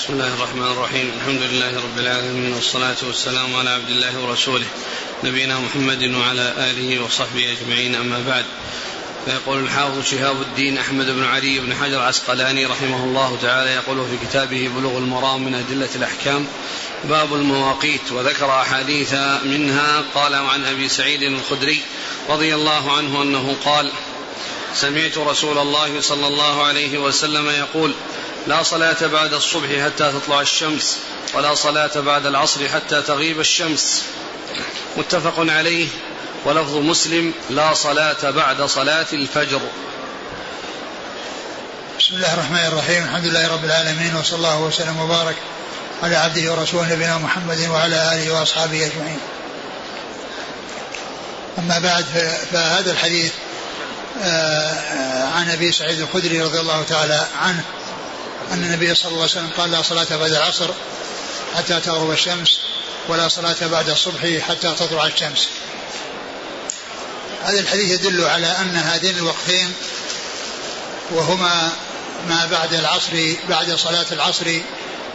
بسم الله الرحمن الرحيم الحمد لله رب العالمين والصلاة والسلام على عبد الله ورسوله نبينا محمد وعلى آله وصحبه أجمعين أما بعد فيقول الحافظ شهاب الدين أحمد بن علي بن حجر العسقلاني رحمه الله تعالى يقول في كتابه بلوغ المرام من أدلة الأحكام. باب المواقيت. وذكر أحاديث منها. قال عن أبي سعيد الخدري رضي الله عنه أنه قال سمعت رسول الله صلى الله عليه وسلم يقول لا صلاة بعد الصبح حتى تطلع الشمس ولا صلاة بعد العصر حتى تغيب الشمس. متفق عليه. ولفظ مسلم لا صلاة بعد صلاة الفجر. بسم الله الرحمن الرحيم. الحمد لله رب العالمين وصلى الله وسلم وبارك على عبده ورسوله نبينا محمد وعلى آله وأصحابه أجمعين. أما بعد فهذا الحديث عن أبي سعيد الخدري رضي الله تعالى عنه أن النبي صلى الله عليه وسلم قال لا صلاة بعد العصر حتى تغرب الشمس ولا صلاة بعد الصبح حتى تطلع الشمس. هذا الحديث يدل على أن هذين الوقتين وهما ما بعد العصر بعد صلاة العصر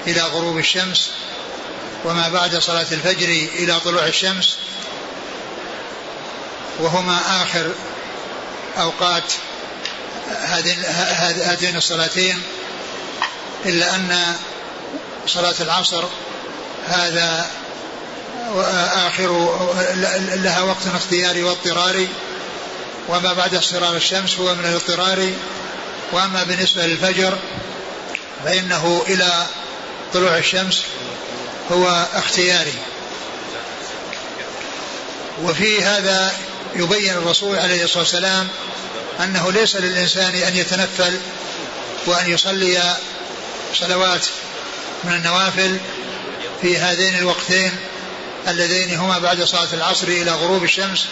إلى غروب الشمس وما بعد صلاة الفجر إلى طلوع الشمس وهما آخر أوقات هذين الصلاتين إلا أن صلاة العصر هذا آخر لها وقت اختياري واضطراري وما بعد اصفرار الشمس هو من الاضطرار. وأما بالنسبة للفجر فإنه إلى طلوع الشمس هو اختياري. وفي هذا يبين الرسول عليه الصلاة والسلام أنه ليس للإنسان أن يتنفل وأن يصلي صلوات من النوافل في هذين الوقتين اللذين هما بعد صلاة العصر إلى غروب الشمس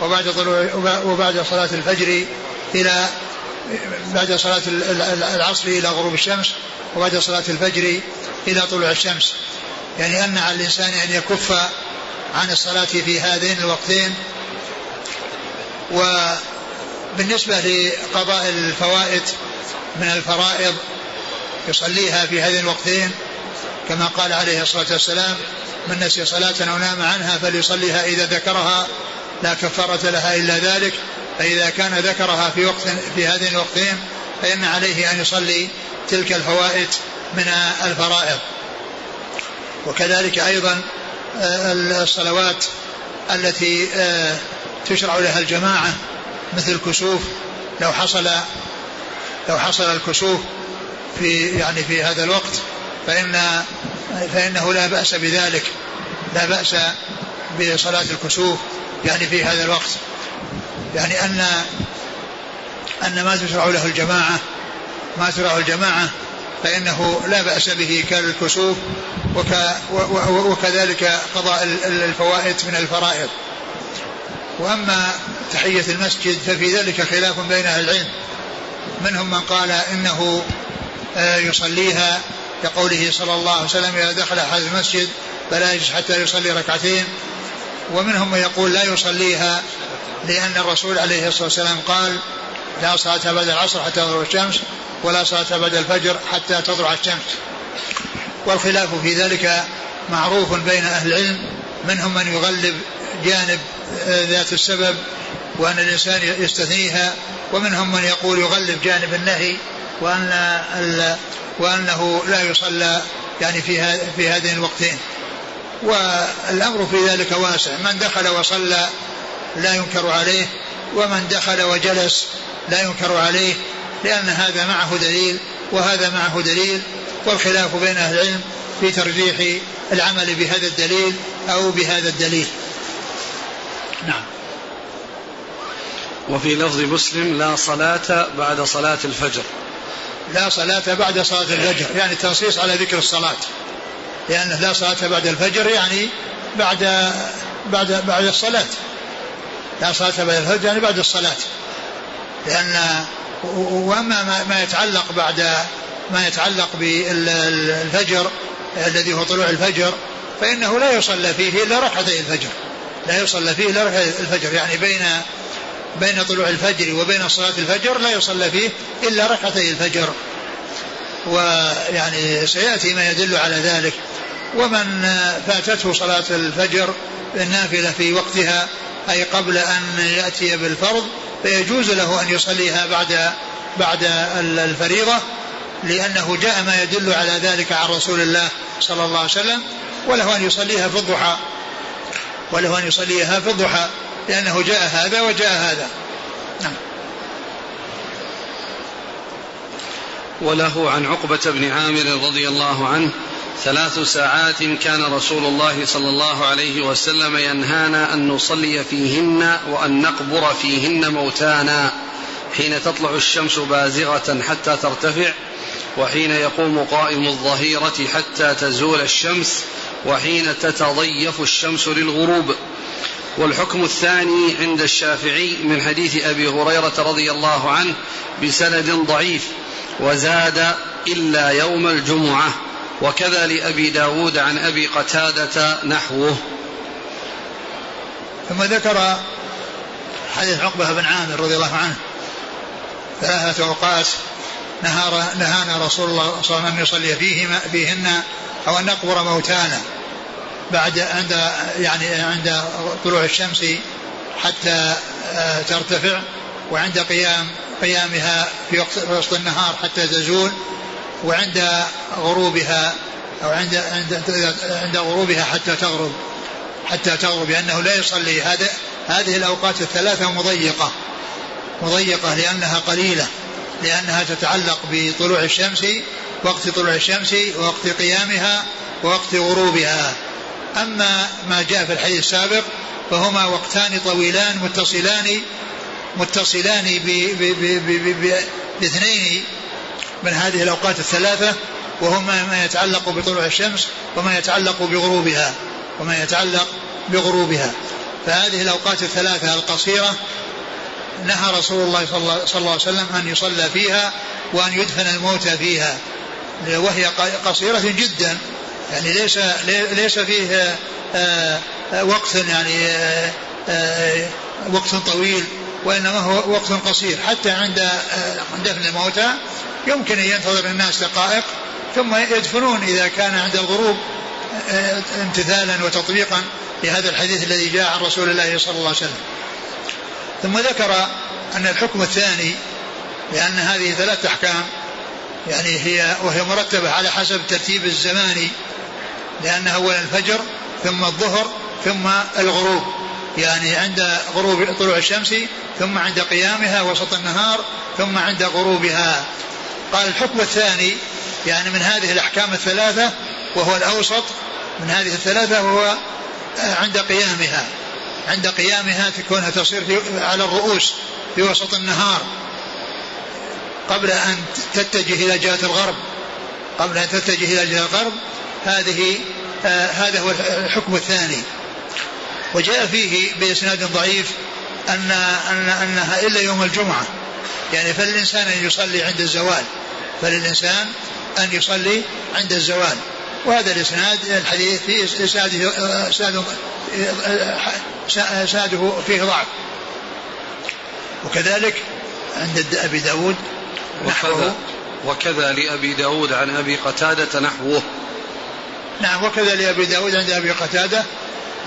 وبعد طلوع وبعد صلاة الفجر إلى بعد صلاة العصر إلى غروب الشمس وبعد صلاة الفجر إلى طلوع الشمس. يعني أن على الإنسان أن يكف عن الصلاة في هذين الوقتين وبالنسبة لقضاء الفوائد من الفرائض يصليها في هذين الوقتين كما قال عليه الصلاة والسلام من نسي صلاة أو نام عنها فليصليها إذا ذكرها لا كفارة لها إلا ذلك فإذا كان ذكرها في وقت في هذين الوقتين فإن عليه أن يصلي تلك الفوائد من الفرائض. وكذلك أيضا آه، الصلوات التي آه، تشرع لها الجماعة مثل الكسوف. لو حصل لو حصل الكسوف في يعني في هذا الوقت فإن فإنه لا بأس بذلك. لا بأس بصلاة الكسوف يعني في هذا الوقت. يعني أن أن ما تشرع له الجماعة ما تشرع الجماعة فإنه لا بأس به كالكسوف وك وكذلك قضاء الفوائد من الفرائض. وأما تحية المسجد ففي ذلك خلاف بين أهل العلم. منهم من قال إنه آه، يصليها كقوله صلى الله عليه وسلم إذا دخل أحد المسجد فلا يجلس حتى يصلي ركعتين. ومنهم من يقول لا يصليها لأن الرسول عليه الصلاة والسلام قال لا صلاة بعد العصر حتى تطلع الشمس ولا صلاة بعد الفجر حتى تطلع الشمس. والخلاف في ذلك معروف بين أهل العلم. منهم من يغلب جانب آه، ذات السبب وأن الإنسان يستثنيها ومنهم من يقول يغلب جانب النهي وأن وأنه لا يصلى يعني في في هذين الوقتين. والأمر في ذلك واسع. من دخل وصلى لا ينكر عليه ومن دخل وجلس لا ينكر عليه لأن هذا معه دليل وهذا معه دليل والخلاف بين أهل العلم في ترجيح العمل بهذا الدليل أو بهذا الدليل. نعم. وفي لفظ مسلم لا صلاة بعد صلاة الفجر. لا صلاة بعد صلاة الفجر يعني تنصيص على ذكر الصلاة. لأنه لا صلاة بعد الفجر يعني بعد بعد بعد الصلاة. لا صلاة بعد الفجر يعني بعد الصلاة. لأن وأما ما يتعلق بعد ما يتعلق بالفجر الذي هو طلوع الفجر فإنه لا يصلى فيه إلا ركعتي الفجر. لا يصلى فيه إلا ركعتي الفجر. يعني بين بين طلوع الفجر وبين صلاة الفجر لا يصلى فيه إلا ركعتي الفجر. ويعني سيأتي ما يدل على ذلك. ومن فاتته صلاة الفجر النافلة في وقتها أي قبل أن يأتي بالفرض فيجوز له أن يصليها بعد بعد الفريضة لأنه جاء ما يدل على ذلك عن رسول الله صلى الله عليه وسلم وله أن يصليها في الضحى. وله أن يصليها في الضحى لأنه جاء هذا وجاء هذا. نعم. وله عن عقبة بن عامر رضي الله عنه ثلاث ساعات كان رسول الله صلى الله عليه وسلم ينهانا أن نصلي فيهن وأن نقبر فيهن موتانا حين تطلع الشمس بازغة حتى ترتفع وحين يقوم قائم الظهيرة حتى تزول الشمس وحين تتضيف الشمس للغروب. والحكم الثاني عند الشافعي من حديث أبي هريرة رضي الله عنه بسند ضعيف وزاد إلا يوم الجمعة. وكذا لأبي داود عن أبي قتادة نحوه. ثم ذكر حديث عقبة بن عامر رضي الله عنه ثلاثة أوقات نهانا رسول الله صلى الله عليه وسلم أن يصلي فيهما فيهن أو أن نقبر موتانا بعد عند يعني عند طلوع الشمس حتى آه، ترتفع وعند قيام قيامها في وسط النهار حتى تزول وعند غروبها أو عند عند عند غروبها حتى تغرب حتى تغرب لأنه لا يصلي. هذا هذه الأوقات الثلاثة مضيقة. مضيقة لأنها قليلة لأنها تتعلق بطلوع الشمس وقت طلوع الشمس ووقت قيامها ووقت غروبها. أما ما جاء في الحديث السابق فهما وقتان طويلان متصلان متصلان باثنين من هذه الأوقات الثلاثة وهما ما يتعلق بطلوع الشمس وما يتعلق بغروبها وما يتعلق بغروبها. فهذه الأوقات الثلاثة القصيرة نهى رسول الله صلى الله عليه وسلم أن يصلى فيها وأن يدفن الموتى فيها. وهي قصيرة جدا. يعني ليس ليس فيه آه، آه، وقت يعني آه، وقت طويل وإنما هو وقت قصير. حتى عند دفن الموتى يمكن أن ينتظر الناس دقائق ثم يدفنون إذا كان عند الغروب امتثالا وتطبيقا لهذا الحديث الذي جاء عن رسول الله صلى الله عليه وسلم. ثم ذكر أن الحكم الثاني لأن هذه ثلاث أحكام يعني هي وهي مرتبة على حسب الترتيب الزماني لأنها أولا الفجر ثم الظهر ثم الغروب. يعني عند غروب طلوع الشمس ثم عند قيامها وسط النهار ثم عند غروبها. قال الحكم الثاني يعني من هذه الأحكام الثلاثة وهو الأوسط من هذه الثلاثة وهو عند قيامها. عند قيامها تكونها تصير في على الرؤوس في وسط النهار. قبل أن تتجه إلى جهة الغرب. قبل أن تتجه إلى جهة الغرب هذه آه هذا هو الحكم الثاني. وجاء فيه بإسناد ضعيف أن أن أنها إلا يوم الجمعة. يعني فللإنسان أن يصلي عند الزوال. فللإنسان أن يصلي عند الزوال. وهذا الإسناد الحديث فيه إسناده إسناده إسناده فيه ضعف. وكذلك عند أبي داود وكذا وكذا لأبي داود عن أبي قتادة نحوه. نعم وكذا لأبي داود عند أبي قتادة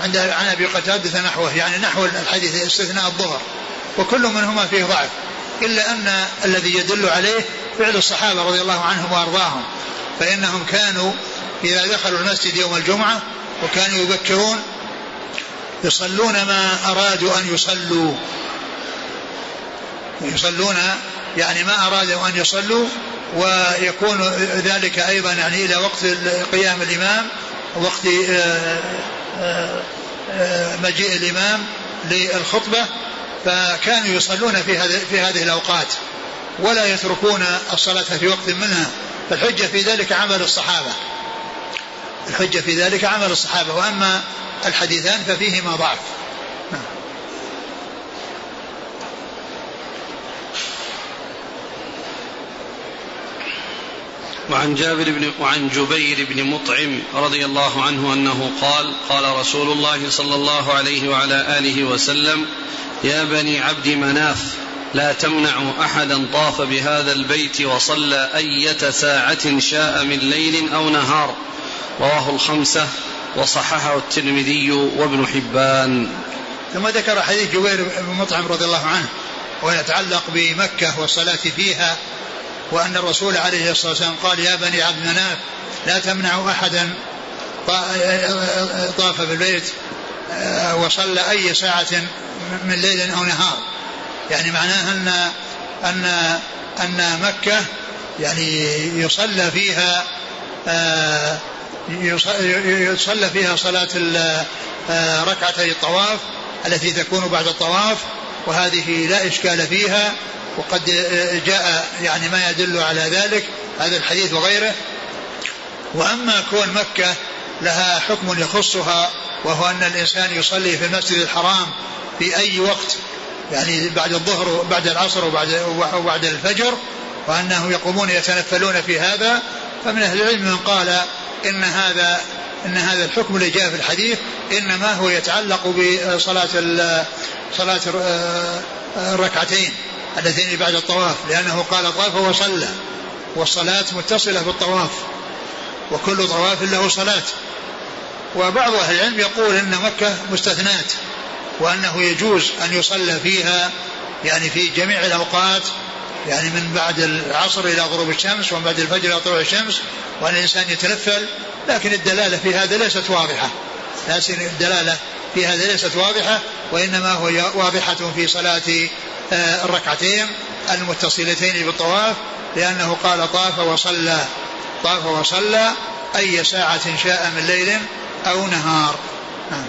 عند عن أبي قتادة نحوه. يعني نحو الحديث استثناء الظهر. وكل منهما فيه ضعف إلا أن الذي يدل عليه فعل الصحابة رضي الله عنهم وأرضاهم. فإنهم كانوا إذا دخلوا المسجد يوم الجمعة وكانوا يبكرون يصلون ما أرادوا أن يصلوا. يصلون يعني ما أرادوا أن يصلوا ويكون ذلك أيضا يعني إلى وقت قيام الإمام وقت آه، آه، آه، مجيء الإمام للخطبة فكانوا يصلون في هذه في هذه الأوقات ولا يتركون الصلاة في وقت منها. فالحجة في ذلك عمل الصحابة. الحجة في ذلك عمل الصحابة. وأما الحديثان ففيهما ضعف. وعن جابر بن وعن جبير بن مطعم رضي الله عنه أنه قال قال رسول الله صلى الله عليه وعلى آله وسلم يا بني عبد مناف لا تمنع أحدا طاف بهذا البيت وصلى أية ساعة شاء من ليل أو نهار. رواه الخمسة وصححه الترمذي وابن حبان. ثم ذكر حديث جوير بن مطعم رضي الله عنه ويتعلق بمكة والصلاة فيها وأن الرسول عليه الصلاة والسلام قال يا بني عبد مناف لا تمنعوا أحدا طاف بالبيت آه، وصلى أي ساعة من ليل أو نهار. يعني معناها أن أن أن مكة يعني يصلى فيها آه، يصلى فيها صلاة آه، ركعتي الطواف التي تكون بعد الطواف وهذه لا إشكال فيها. وقد جاء يعني ما يدل على ذلك هذا الحديث وغيره. وأما كون مكة لها حكم يخصها وهو أن الإنسان يصلي في المسجد الحرام في أي وقت يعني بعد الظهر بعد العصر وبعد وبعد الفجر وأنهم يقومون يتنفلون في هذا فمن أهل العلم من قال إن هذا إن هذا الحكم اللي جاء في الحديث إنما هو يتعلق بصلاة صلاة الركعتين. اللتين بعد الطواف لأنه قال طاف وصلى والصلاة متصلة بالطواف وكل طواف له صلاة. وبعض أهل العلم يقول إن مكة مستثنات وأنه يجوز أن يصلى فيها يعني في جميع الأوقات يعني من بعد العصر إلى غروب الشمس ومن بعد الفجر إلى طلوع الشمس وأن الإنسان يتنفل لكن الدلالة في هذا ليست واضحة. لكن الدلالة في هذا ليست واضحة وإنما هو واضحة في صلاة آه، الركعتين المتصلتين بالطواف لأنه قال طاف وصلى طاف وصلى أي ساعة شاء من ليل أو نهار. نعم.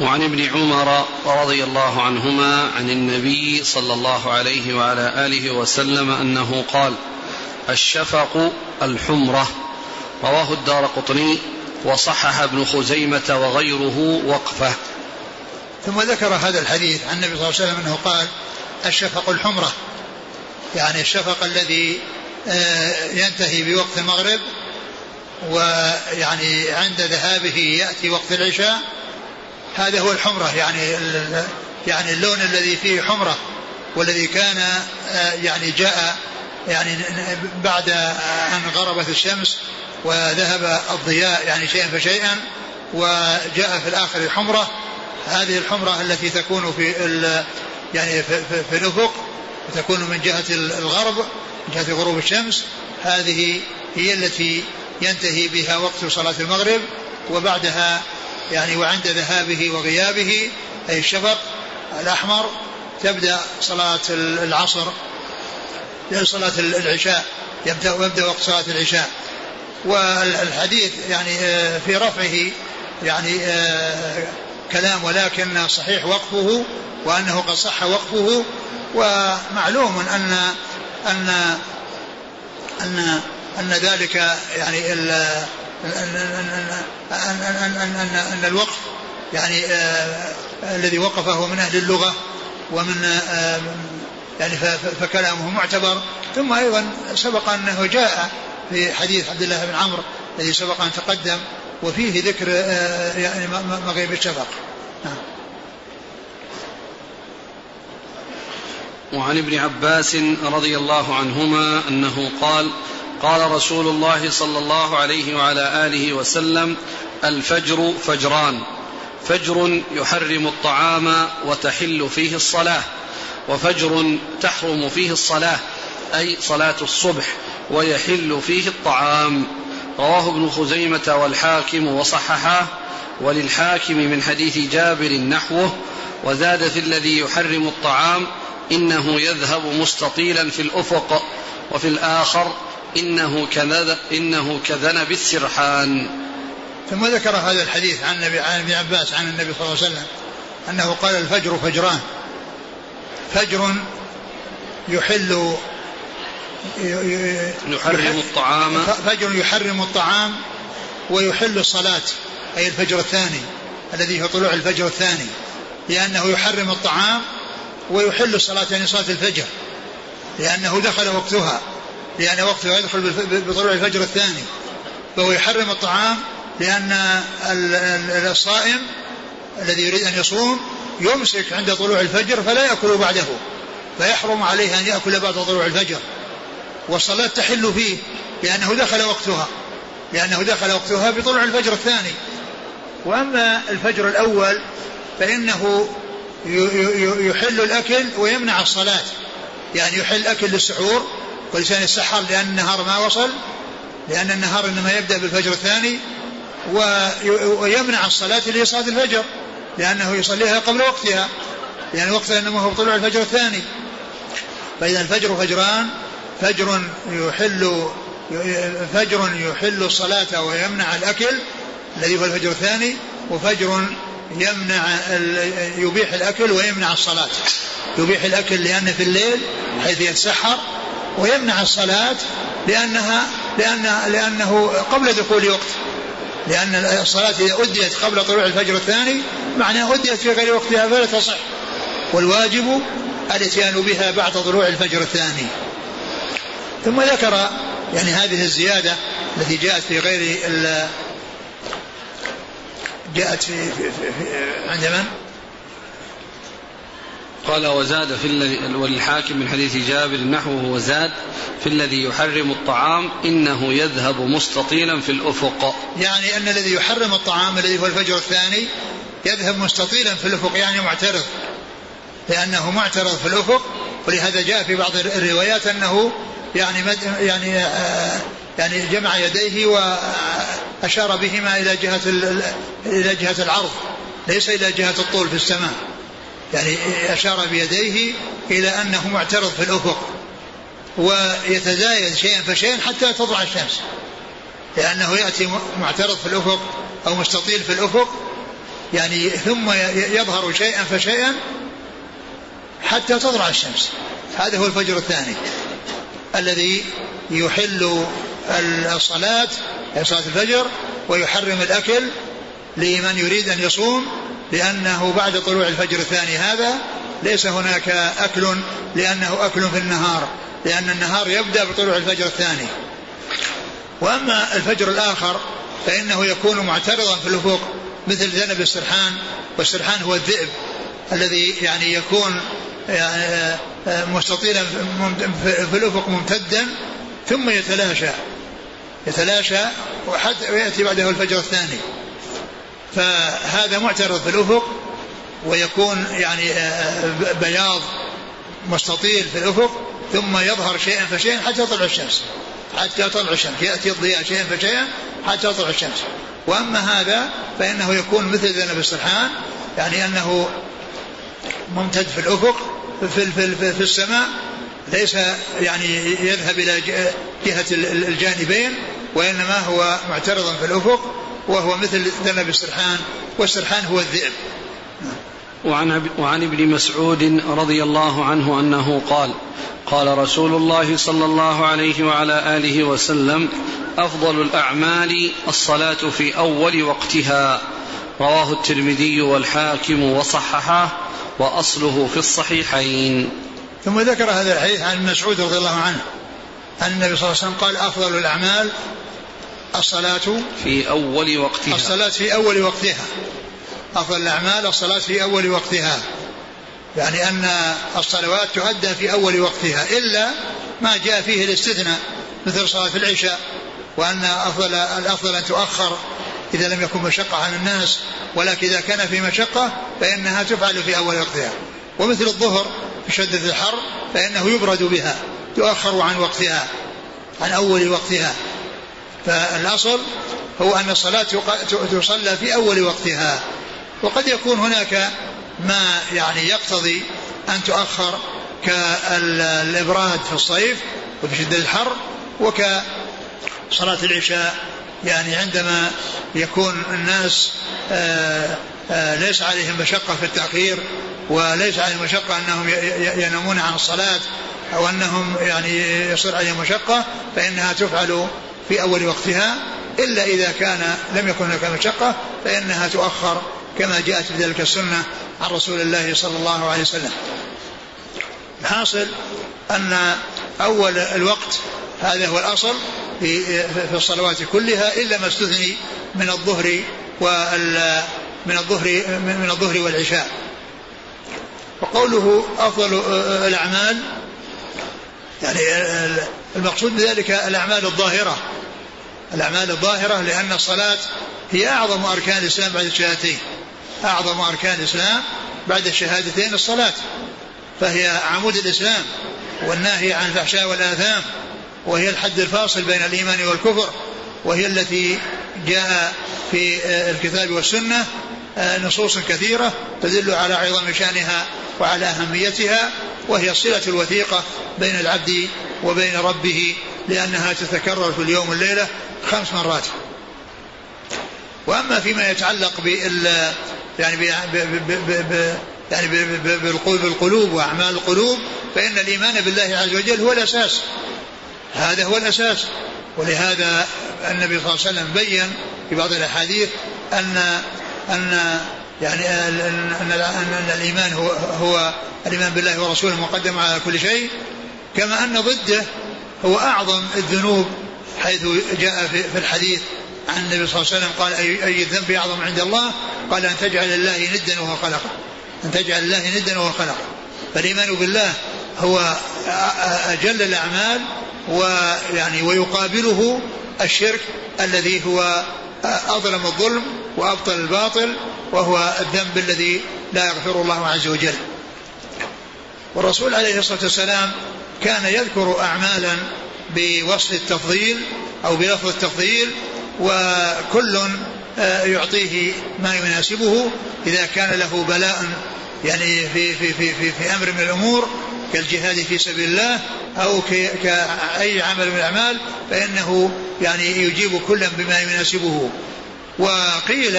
وعن ابن عمر رضي الله عنهما عن النبي صلى الله عليه وعلى آله وسلم أنه قال الشفق الحمرة. رواه الدار قطني. وصحح ابن خزيمة وغيره وقفة. ثم ذكر هذا الحديث عن النبي صلى الله عليه وسلم أنه قال الشفق الحمرة. يعني الشفق الذي آه، ينتهي بوقت المغرب ويعني عند ذهابه يأتي وقت العشاء. هذا هو الحمرة يعني يعني اللون الذي فيه حمرة والذي كان آه، يعني جاء يعني بعد أن غربت الشمس وذهب الضياء يعني شيئا فشيئا وجاء في الآخر حمرة هذه الحمرة التي تكون في يعني في, في الأفق وتكون من جهة الغرب من جهة غروب الشمس. هذه هي التي ينتهي بها وقت صلاة المغرب وبعدها يعني وعند ذهابه وغيابه أي الشفق الأحمر تبدأ صلاة العصر صلاة العشاء يبدأ وقت صلاة العشاء. والحديث يعني آه، في رفعه يعني آه، كلام ولكن صحيح وقفه وأنه قد صح وقفه. ومعلوم أن أن أن أن ذلك يعني أن, أن, أن, أن, أن الوقف يعني آه الذي وقفه من أهل اللغة ومن آه يعني فكلامه معتبر. ثم أيضا سبق أنه جاء في حديث عبد الله بن عمرو الذي سبق أن تقدم وفيه ذكر آه يعني مغيب الشفق. نعم. وعن ابن عباس رضي الله عنهما أنه قال قال رسول الله صلى الله عليه وعلى آله وسلم الفجر فجران. فجر يحرم الطعام وتحل فيه الصلاة وفجر تحرم فيه الصلاة أي صلاة الصبح. ويحل فيه الطعام. رواه ابن خزيمة والحاكم وصححاه وللحاكم من حديث جابر نحوه وزاد في الذي يحرم الطعام إنه يذهب مستطيلا في الأفق وفي الآخر إنه كذب إنه كذنب السرحان ثم ذكر هذا الحديث عن النبي عن ابن عباس عن النبي صلى الله عليه وسلم أنه قال الفجر فجران. فجر يحل يحرم الطعام. فجر يحرم الطعام ويحل الصلاة أي الفجر الثاني الذي هو طلوع الفجر الثاني لأنه يحرم الطعام ويحل الصلاة يعني صلاة الفجر لأنه دخل وقتها لأن وقتها يدخل بطلوع الفجر الثاني فهو يحرم الطعام لأن الصائم الذي يريد أن يصوم يمسك عند طلوع الفجر فلا يأكل بعده فيحرم عليه أن يأكل بعد طلوع الفجر. والصلاة تحل فيه لأنه دخل وقتها لأنه دخل وقتها بطلوع الفجر الثاني. وأما الفجر الأول فإنه يحل الأكل ويمنع الصلاة. يعني يحل الأكل للسحور والإنسان يسحر لأن النهار ما وصل لأن النهار إنما يبدأ بالفجر الثاني ويمنع الصلاة لصلاة الفجر لأنه يصليها قبل وقتها. لأن وقتها إنما هو طلوع الفجر الثاني. فإذا الفجر فجران فجر يحل فجر يحل الصلاة ويمنع الأكل الذي هو الفجر الثاني وفجر يمنع يبيح الأكل ويمنع الصلاة. يبيح الأكل لأنه في الليل حيث يتسحر ويمنع الصلاة لأنها لأن لأنه قبل دخول وقت لأن الصلاة إذا أديت قبل طلوع الفجر الثاني معناه أديت في غير وقتها فلا تصح. والواجب الإتيان بها بعد طلوع الفجر الثاني. ثم ذكر يعني هذه الزيادة التي جاءت في غير جاءت في, في, في, في عند من؟ قال وزاد في الذي وللحاكم من حديث جابر نحوه وزاد في الذي يحرم الطعام إنه يذهب مستطيلا في الأفق. يعني أن الذي يحرم الطعام الذي هو الفجر الثاني يذهب مستطيلا في الأفق يعني معترض لأنه معترض في الأفق ولهذا جاء في بعض الروايات أنه يعني مد يعني آه يعني جمع يديه وأشار بهما إلى جهة إلى جهة العرض ليس إلى جهة الطول في السماء. يعني أشار بيديه إلى أنه معترض في الأفق ويتزايد شيئا فشيئا حتى تطلع الشمس لأنه يأتي معترض في الأفق أو مستطيل في الأفق يعني ثم يظهر شيئا فشيئا حتى تطلع الشمس. هذا هو الفجر الثاني. الذي يحل الصلاة صلاة الفجر ويحرم الأكل لمن يريد أن يصوم لأنه بعد طلوع الفجر الثاني هذا ليس هناك أكل لأنه أكل في النهار لأن النهار يبدأ بطلوع الفجر الثاني. وأما الفجر الآخر فإنه يكون معترضا في الأفق مثل ذنب السرحان والسرحان هو الذئب الذي يعني يكون يعني مستطيلا في الأفق ممتدا ثم يتلاشى يتلاشى وحتى ويأتي بعده الفجر الثاني. فهذا معترض في الأفق ويكون يعني بياض مستطيل في الأفق ثم يظهر شيئا فشيئا حتى تطلع الشمس. حتى تطلع الشمس يأتي الضياء شيئا فشيئا حتى تطلع الشمس. وأما هذا فإنه يكون مثل ذنب السرحان يعني أنه ممتد في الأفق في, في, في, في السماء ليس يعني يذهب إلى جهة الجانبين وإنما هو معترض في الأفق وهو مثل ذنب السرحان والسرحان هو الذئب. وعن, وعن ابن مسعود رضي الله عنه أنه قال قال رسول الله صلى الله عليه وعلى آله وسلم أفضل الأعمال الصلاة في أول وقتها. رواه الترمذي والحاكم وصححه. وأصله في الصحيحين. ثم ذكر هذا الحديث عن مسعود رضي الله عنه أن النبي صلى الله عليه وسلم قال أفضل الأعمال الصلاة في أول وقتها. الصلاة في أول وقتها. أفضل الأعمال الصلاة في أول وقتها. يعني أن الصلوات تؤدى في أول وقتها إلا ما جاء فيه الاستثناء مثل صلاة العشاء وأن أفضل الأفضل أن تؤخر إذا لم يكن مشقة على الناس ولكن إذا كان في مشقة فإنها تفعل في أول وقتها ومثل الظهر في شدة الحر فإنه يبرد بها تؤخر عن وقتها عن أول وقتها. فالأصل هو أن الصلاة تصلى في أول وقتها. وقد يكون هناك ما يعني يقتضي أن تؤخر كالإبراد في الصيف وفي شدة الحر وكصلاة العشاء يعني عندما يكون الناس آه، آه، ليس عليهم مشقة في التأخير وليس عليهم مشقة أنهم ينامون عن الصلاة أو أنهم يعني يصير عليهم مشقة فإنها تفعل في أول وقتها. إلا إذا كان لم يكن هناك مشقة فإنها تؤخر كما جاءت بذلك السنة عن رسول الله صلى الله عليه وسلم. الحاصل أن أول الوقت هذا هو الأصل في, في الصلوات كلها إلا ما استثني من الظهر وال من الظهر من الظهر والعشاء. وقوله أفضل الأعمال يعني المقصود بذلك الأعمال الظاهرة. الأعمال الظاهرة لأن الصلاة هي أعظم أركان الإسلام بعد الشهادتين. أعظم أركان الإسلام بعد الشهادتين الصلاة فهي عمود الإسلام والناهي عن الفحشاء والآثام. وهي الحد الفاصل بين الإيمان والكفر وهي التي جاء في الكتاب والسنة نصوص كثيرة تدل على عظم شأنها وعلى أهميتها وهي الصلة الوثيقة بين العبد وبين ربه لأنها تتكرر في اليوم والليلة خمس مرات. وأما فيما يتعلق بال يعني ب يعني بالقلوب بالقلوب وأعمال القلوب فإن الإيمان بالله عز وجل هو الأساس هذا هو الأساس. ولهذا النبي صلى الله عليه وسلم بين في بعض الأحاديث أن أن يعني أن, أن, أن الإيمان هو, هو الإيمان بالله ورسوله مقدم على كل شيء. كما أن ضده هو أعظم الذنوب حيث جاء في الحديث عن النبي صلى الله عليه وسلم قال أي, أي الذنب أعظم عند الله؟ قال أن تجعل الله ندا وهو خلقه أن تجعل الله ندا وهو خلقه فالإيمان بالله هو أجل الأعمال ويعني ويقابله الشرك الذي هو أظلم الظلم وأبطل الباطل وهو الذنب الذي لا يغفر الله عز وجل. والرسول عليه الصلاة والسلام كان يذكر أعمالا بوصف التفضيل أو بلفظ التفضيل وكل آه، يعطيه ما يناسبه. إذا كان له بلاء يعني في في في في, في أمر من الأمور كالجهاد في سبيل الله أو كاي عمل من الأعمال فإنه يعني يجيب كلا بما يناسبه. وقيل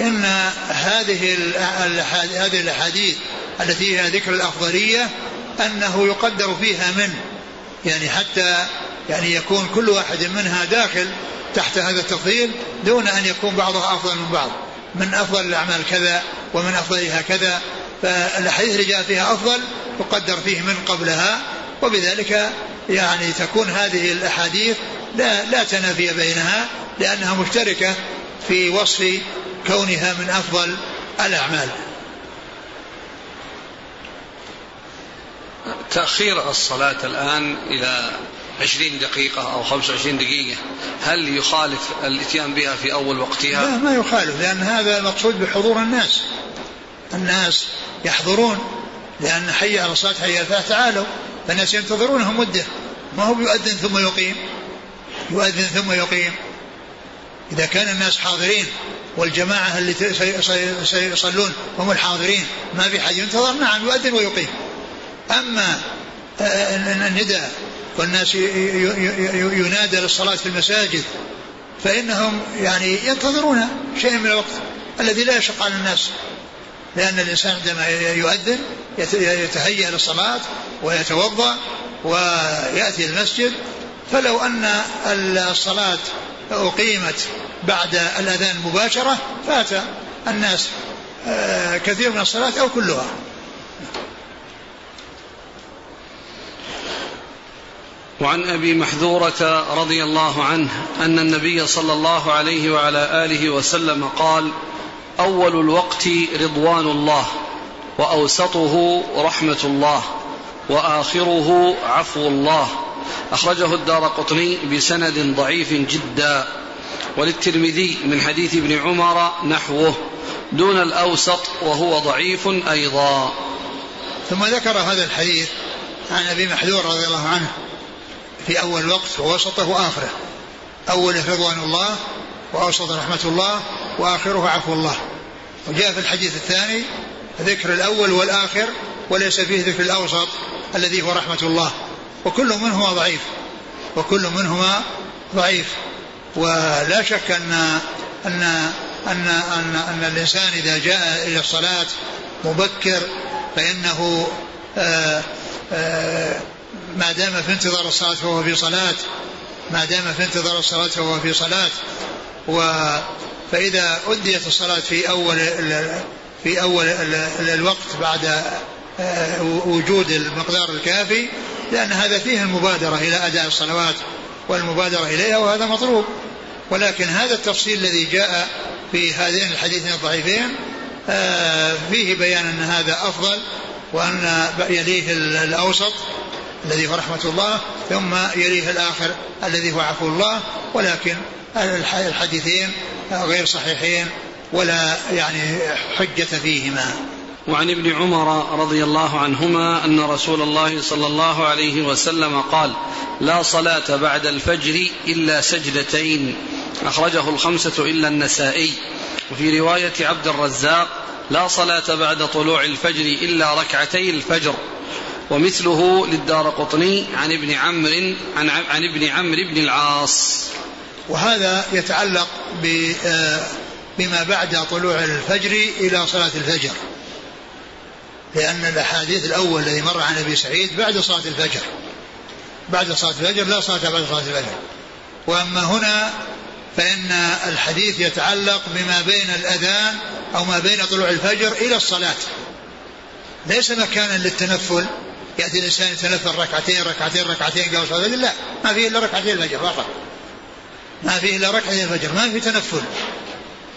إن هذه هذه الأحاديث التي فيها ذكر الأفضلية أنه يقدر فيها من؟ يعني حتى يعني يكون كل واحد منها داخل تحت هذا التفضيل دون أن يكون بعضها أفضل من بعض. من أفضل الأعمال كذا ومن أفضلها كذا. فالاحاديث اللي جاء فيها أفضل يقدر فيه من قبلها وبذلك يعني تكون هذه الأحاديث لا لا تنافي بينها لأنها مشتركة في وصف كونها من أفضل الأعمال. تأخير الصلاة الآن إلى عشرين دقيقة أو خمسة وعشرين دقيقة هل يخالف الإتيان بها في أول وقتها لا ما يخالف لأن هذا المقصود بحضور الناس الناس يحضرون لأن حي على الصلاة حي على تعالوا فالناس ينتظرونهم مدة ما هو يؤذن ثم يقيم؟ يؤذن ثم يقيم. إذا كان الناس حاضرين والجماعة اللي سيصلون هم الحاضرين ما في حد ينتظر نعم يؤذن ويقيم. أما النداء والناس ينادى للصلاة في المساجد فإنهم يعني ينتظرون شيء من الوقت الذي لا يشق على الناس. لأن الإنسان عندما يؤذن يتهيأ للصلاة ويتوضأ ويأتي المسجد. فلو أن الصلاة أقيمت بعد الأذان مباشرة فات الناس آه، كثير من الصلاة أو كلها. وعن أبي محذورة رضي الله عنه أن النبي صلى الله عليه وعلى آله وسلم قال أول الوقت رضوان الله وأوسطه رحمة الله وآخره عفو الله. أخرجه الدار قطني بسند ضعيف جدا. وللترمذي من حديث ابن عمر نحوه دون الأوسط وهو ضعيف أيضا. ثم ذكر هذا الحديث عن أبي محذور رضي الله عنه في أول الوقت ووسطه وآخره. أوله رضوان الله وأوسط رحمة الله وآخره عفو الله. وجاء في الحديث الثاني ذكر الأول والآخر وليس فيه ذكر الأوسط الذي هو رحمة الله. وكل منهما ضعيف. وكل منهما ضعيف. ولا شك أن أن أن أن, أن الإنسان إذا جاء إلى الصلاة مبكر فإنه آآ آآ ما دام في انتظار الصلاة فهو في صلاة ما دام في انتظار الصلاة فهو في صلاة و فإذا أديت الصلاة في أول في أول الوقت بعد آه، وجود المقدار الكافي لأن هذا فيه المبادرة إلى أداء الصلوات والمبادرة إليها وهذا مطلوب. ولكن هذا التفصيل الذي جاء في هذين الحديثين الضعيفين آه، فيه بيان أن هذا أفضل وأن يليه الأوسط الذي هو رحمة الله ثم يليه الآخر الذي هو عفو الله. ولكن الحديثين غير صحيحين ولا يعني حجة فيهما. وعن ابن عمر رضي الله عنهما أن رسول الله صلى الله عليه وسلم قال لا صلاة بعد الفجر إلا سجدتين أخرجه الخمسة إلا النسائي. وفي رواية عبد الرزاق لا صلاة بعد طلوع الفجر إلا ركعتي الفجر ومثله للدار قطني عن ابن عمرو عن, عن ابن عمرو بن العاص. وهذا يتعلق آه، بما بعد طلوع الفجر إلى صلاة الفجر. لأن الأحاديث الأول الذي مر عن أبي سعيد بعد صلاة الفجر. بعد صلاة الفجر لا صلاة بعد صلاة الفجر. وأما هنا فإن الحديث يتعلق بما بين الأذان أو ما بين طلوع الفجر إلى الصلاة. ليس مكانا للتنفل. يأتي الإنسان يتنفل ركعتين ركعتين ركعتين قبل صلاة الفجر؟ لا. ما فيه إلا ركعتين الفجر فقط. ما فيه إلا ركعتين الفجر ما في تنفل.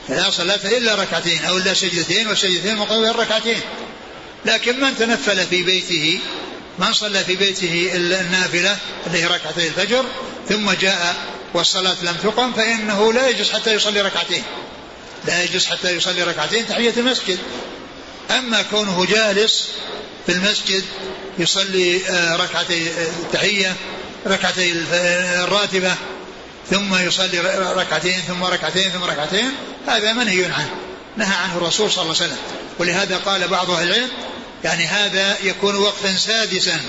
لا صلاة إلا ركعتين أو إلا سجدتين والسجدتين مقابل الركعتين. لكن من تنفل في بيته من صلى في بيته النافلة اللي هي ركعتي الفجر ثم جاء والصلاة لم تقم فإنه لا يجلس حتى يصلي ركعتين. لا يجلس حتى يصلي ركعتين تحية المسجد. أما كونه جالس في المسجد يصلي آه، ركعتي التحية ركعتي الراتبة ثم يصلي ركعتين ثم ركعتين ثم ركعتين هذا منهي عنه. نهى عنه الرسول صلى الله عليه وسلم. ولهذا قال بعض أهل العلم يعني هذا يكون وقتا سادسا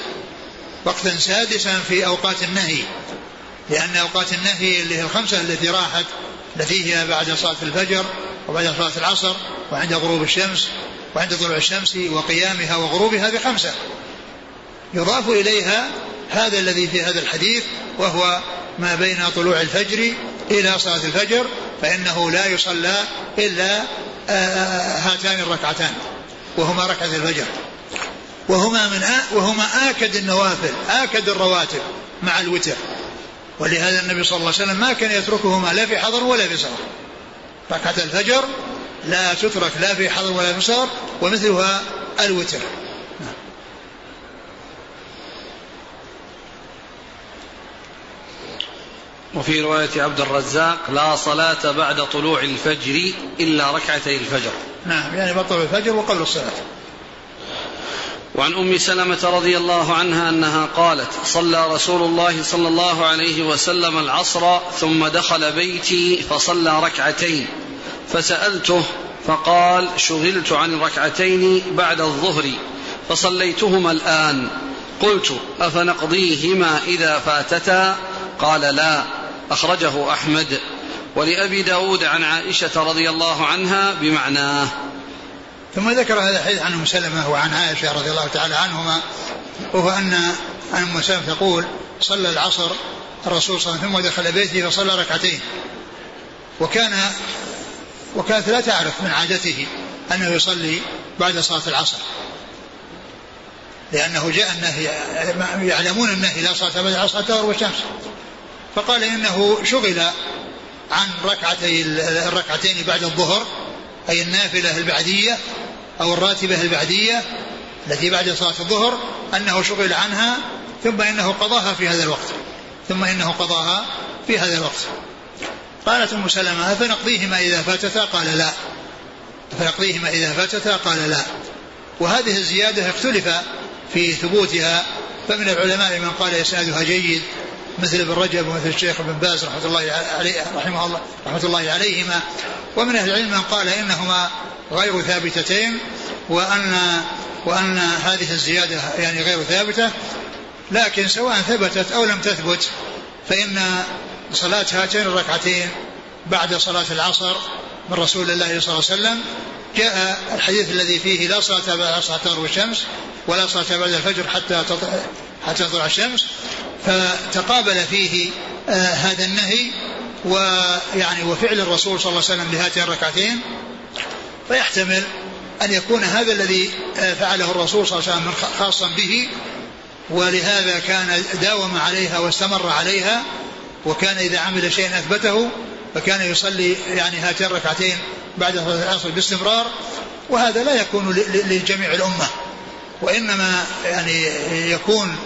وقتا سادسا في أوقات النهي. لأن أوقات النهي اللي هي الخمسة التي راحت التي هي بعد صلاة الفجر وبعد صلاة العصر وعند غروب الشمس وعند طلوع الشمس وقيامها وغروبها بخمسة. يضاف إليها هذا الذي في هذا الحديث وهو ما بين طلوع الفجر إلى صلاة الفجر فإنه لا يصلى إلا آه، آه، هاتان الركعتان وهما ركعة الفجر. وهما من آ وهما آكد النوافل آكد الرواتب مع الوتر. ولهذا النبي صلى الله عليه وسلم ما كان يتركهما لا في حضر ولا في سفر ركعة الفجر لا تترك لا في حضر ولا في سفر ومثلها الوتر. وفي رواية عبد الرزاق لا صلاة بعد طلوع الفجر إلا ركعتي الفجر. نعم يعني بعد طلوع الفجر وقبل الصلاة. وعن أم سلمة رضي الله عنها أنها قالت صلى رسول الله صلى الله عليه وسلم العصر ثم دخل بيتي فصلى ركعتين. فسألته فقال شغلت عن ركعتين بعد الظهر فصليتهما الآن. قلت أفنقضيهما إذا فاتتا؟ قال لا. أخرجه أحمد ولأبي داود عن عائشة رضي الله عنها بمعناه. ثم ذكر هذا الحديث عن أم سلمة وعن عائشة رضي الله تعالى عنهما وهو أن أم سلمة تقول صلى العصر الرسول صلى الله عليه وسلم ثم دخل بيته فصلى ركعتين. وكان وكانت لا تعرف من عادته أنه يصلي بعد صلاة العصر. لأنه جاء النهي يعلمون النهي لا صلاة بعد العصر حتى الشمس فقال إنه شغل عن ركعتي الركعتين بعد الظهر أي النافلة البعدية أو الراتبة البعدية التي بعد صلاة الظهر أنه شغل عنها ثم إنه قضاها في هذا الوقت ثم إنه قضاها في هذا الوقت. قالت أم سلمة فنقضيهما إذا فاتتا؟ قال لا. فنقضيهما إذا فاتتا؟ قال لا. وهذه الزيادة اختلف في ثبوتها فمن العلماء من قال إسنادها جيد مثل ابن رجب ومثل الشيخ ابن باز رحمة الله عليه رحمه الله رحمة الله عليهما. ومن أهل العلم من قال إنهما غير ثابتتين وان وأن هذه الزيادة يعني غير ثابتة. لكن سواء ثبتت أو لم تثبت فإن صلاه هاتين الركعتين بعد صلاة العصر من رسول الله صلى الله عليه وسلم. جاء الحديث الذي فيه لا صلاة بعد صلاة تغرب الشمس ولا صلاة بعد الفجر حتى حتى تطلع الشمس. فتقابل فيه آه هذا النهي ويعني وفعل الرسول صلى الله عليه وسلم لهاتين الركعتين. فيحتمل أن يكون هذا الذي آه فعله الرسول صلى الله عليه وسلم خاصا به ولهذا كان داوم عليها واستمر عليها وكان إذا عمل شيئا أثبته فكان يصلي يعني هاتين الركعتين بعد صلاة العصر باستمرار. وهذا لا يكون لجميع الأمة وإنما يعني يكون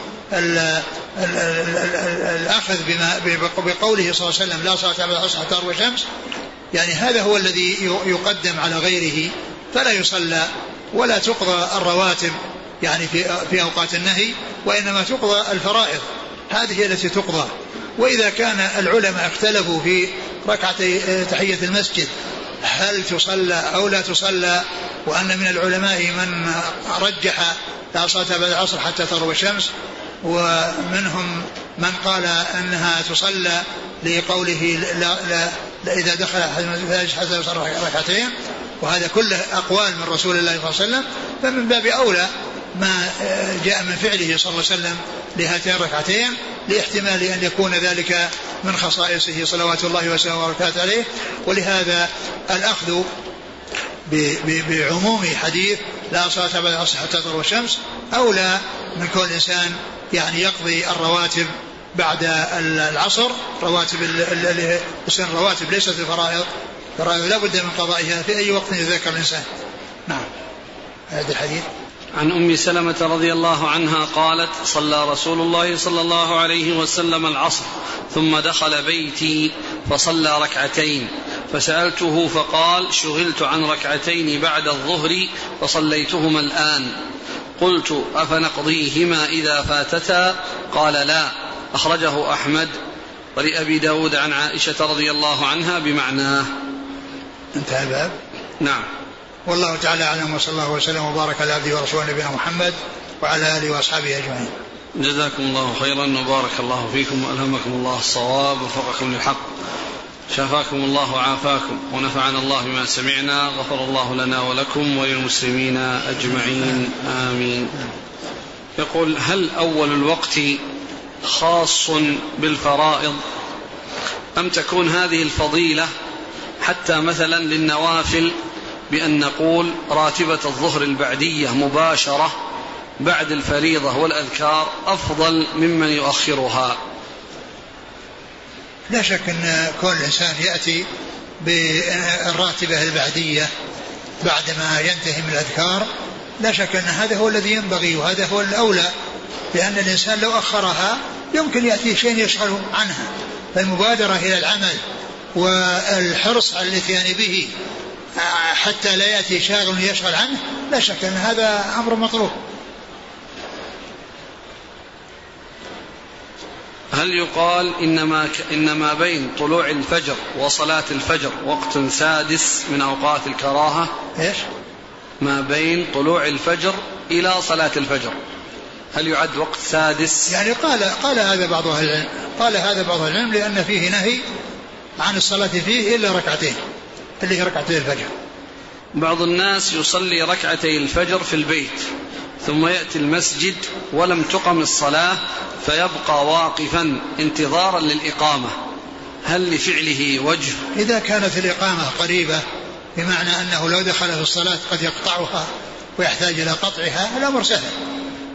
الأخذ بما بقوله صلى الله عليه وسلم لا صلاة بعد العصر حتى تروى الشمس. يعني هذا هو الذي يقدم على غيره. فلا يصلى ولا تقضى الرواتب يعني في في أوقات النهي وإنما تقضى الفرائض. هذه التي تقضى. وإذا كان العلماء اختلفوا في ركعتي تحية المسجد هل تصلى أو لا تصلى وأن من العلماء من رجح لا صلاة بعد العصر حتى تغرب الشمس ومنهم من قال أنها تصلى لقوله لا, لا, لا إذا دخل حتى يصلي ركعتين. وهذا كله أقوال من رسول الله صلى الله عليه وسلم. فمن باب أولى ما جاء من فعله صلى الله عليه وسلم لهاتين الركعتين لاحتمال أن يكون ذلك من خصائصه صلوات الله وسلامه وبركاته عليه. ولهذا الأخذ بعموم حديث لا صلاة بعد العصر حتى تطلع الشمس أولى من كون الإنسان يعني يقضي الرواتب بعد العصر رواتب السن الرواتب ليست الفرائض فرائض لا بد من قضائها في أي وقت يذكر الإنسان. نعم. هذا الحديث. عن أم سلمة رضي الله عنها قالت صلى رسول الله صلى الله عليه وسلم العصر ثم دخل بيتي فصلى ركعتين. فسألته فقال شغلت عن ركعتين بعد الظهر فصليتهما الآن. قلت أفنقضيهما إذا فاتتا؟ قال لا. أخرجه أحمد. ولأبي داود عن عائشة رضي الله عنها بمعناه. انتهى الباب؟ نعم. والله تعالى أعلم وصلى الله وسلم وبارك على عبده ورسوله نبينا محمد وعلى آله وأصحابه أجمعين. جزاكم الله خيرا وبارك الله فيكم وألهمكم الله الصواب ووفقكم للحق. شافاكم الله وعافاكم ونفعنا الله بما سمعنا غفر الله لنا ولكم وللمسلمين أجمعين آمين. يقول هل أول الوقت خاص بالفرائض أم تكون هذه الفضيلة حتى مثلا للنوافل بأن نقول راتبة الظهر البعدية مباشرة بعد الفريضة والأذكار أفضل ممن يؤخرها لا شك أن كل إنسان يأتي بالراتبة البعدية بعدما ينتهي من الأذكار. لا شك أن هذا هو الذي ينبغي وهذا هو الأولى لأن الإنسان لو أخرها يمكن يأتي شيء يشغل عنها. فالمبادرة إلى العمل والحرص على الاتيان به حتى لا يأتي شاغل يشغل عنه لا شك أن هذا أمر مطلوب. هل يقال إنما إنما بين طلوع الفجر وصلاة الفجر وقت سادس من أوقات الكراهة؟ إيش؟ ما بين طلوع الفجر إلى صلاة الفجر. هل يعد وقت سادس؟ يعني قال قال هذا بعض أهل العلم، قال هذا بعض أهل العلم لأن فيه نهي عن الصلاة فيه إلا ركعتين. اللي هي ركعتي الفجر بعض الناس يصلي ركعتي الفجر في البيت ثم يأتي المسجد ولم تقم الصلاة فيبقى واقفا انتظارا للإقامة. هل لفعله وجه؟ إذا كانت الإقامة قريبة بمعنى أنه لو دخل في الصلاة قد يقطعها ويحتاج إلى قطعها الأمر سهل.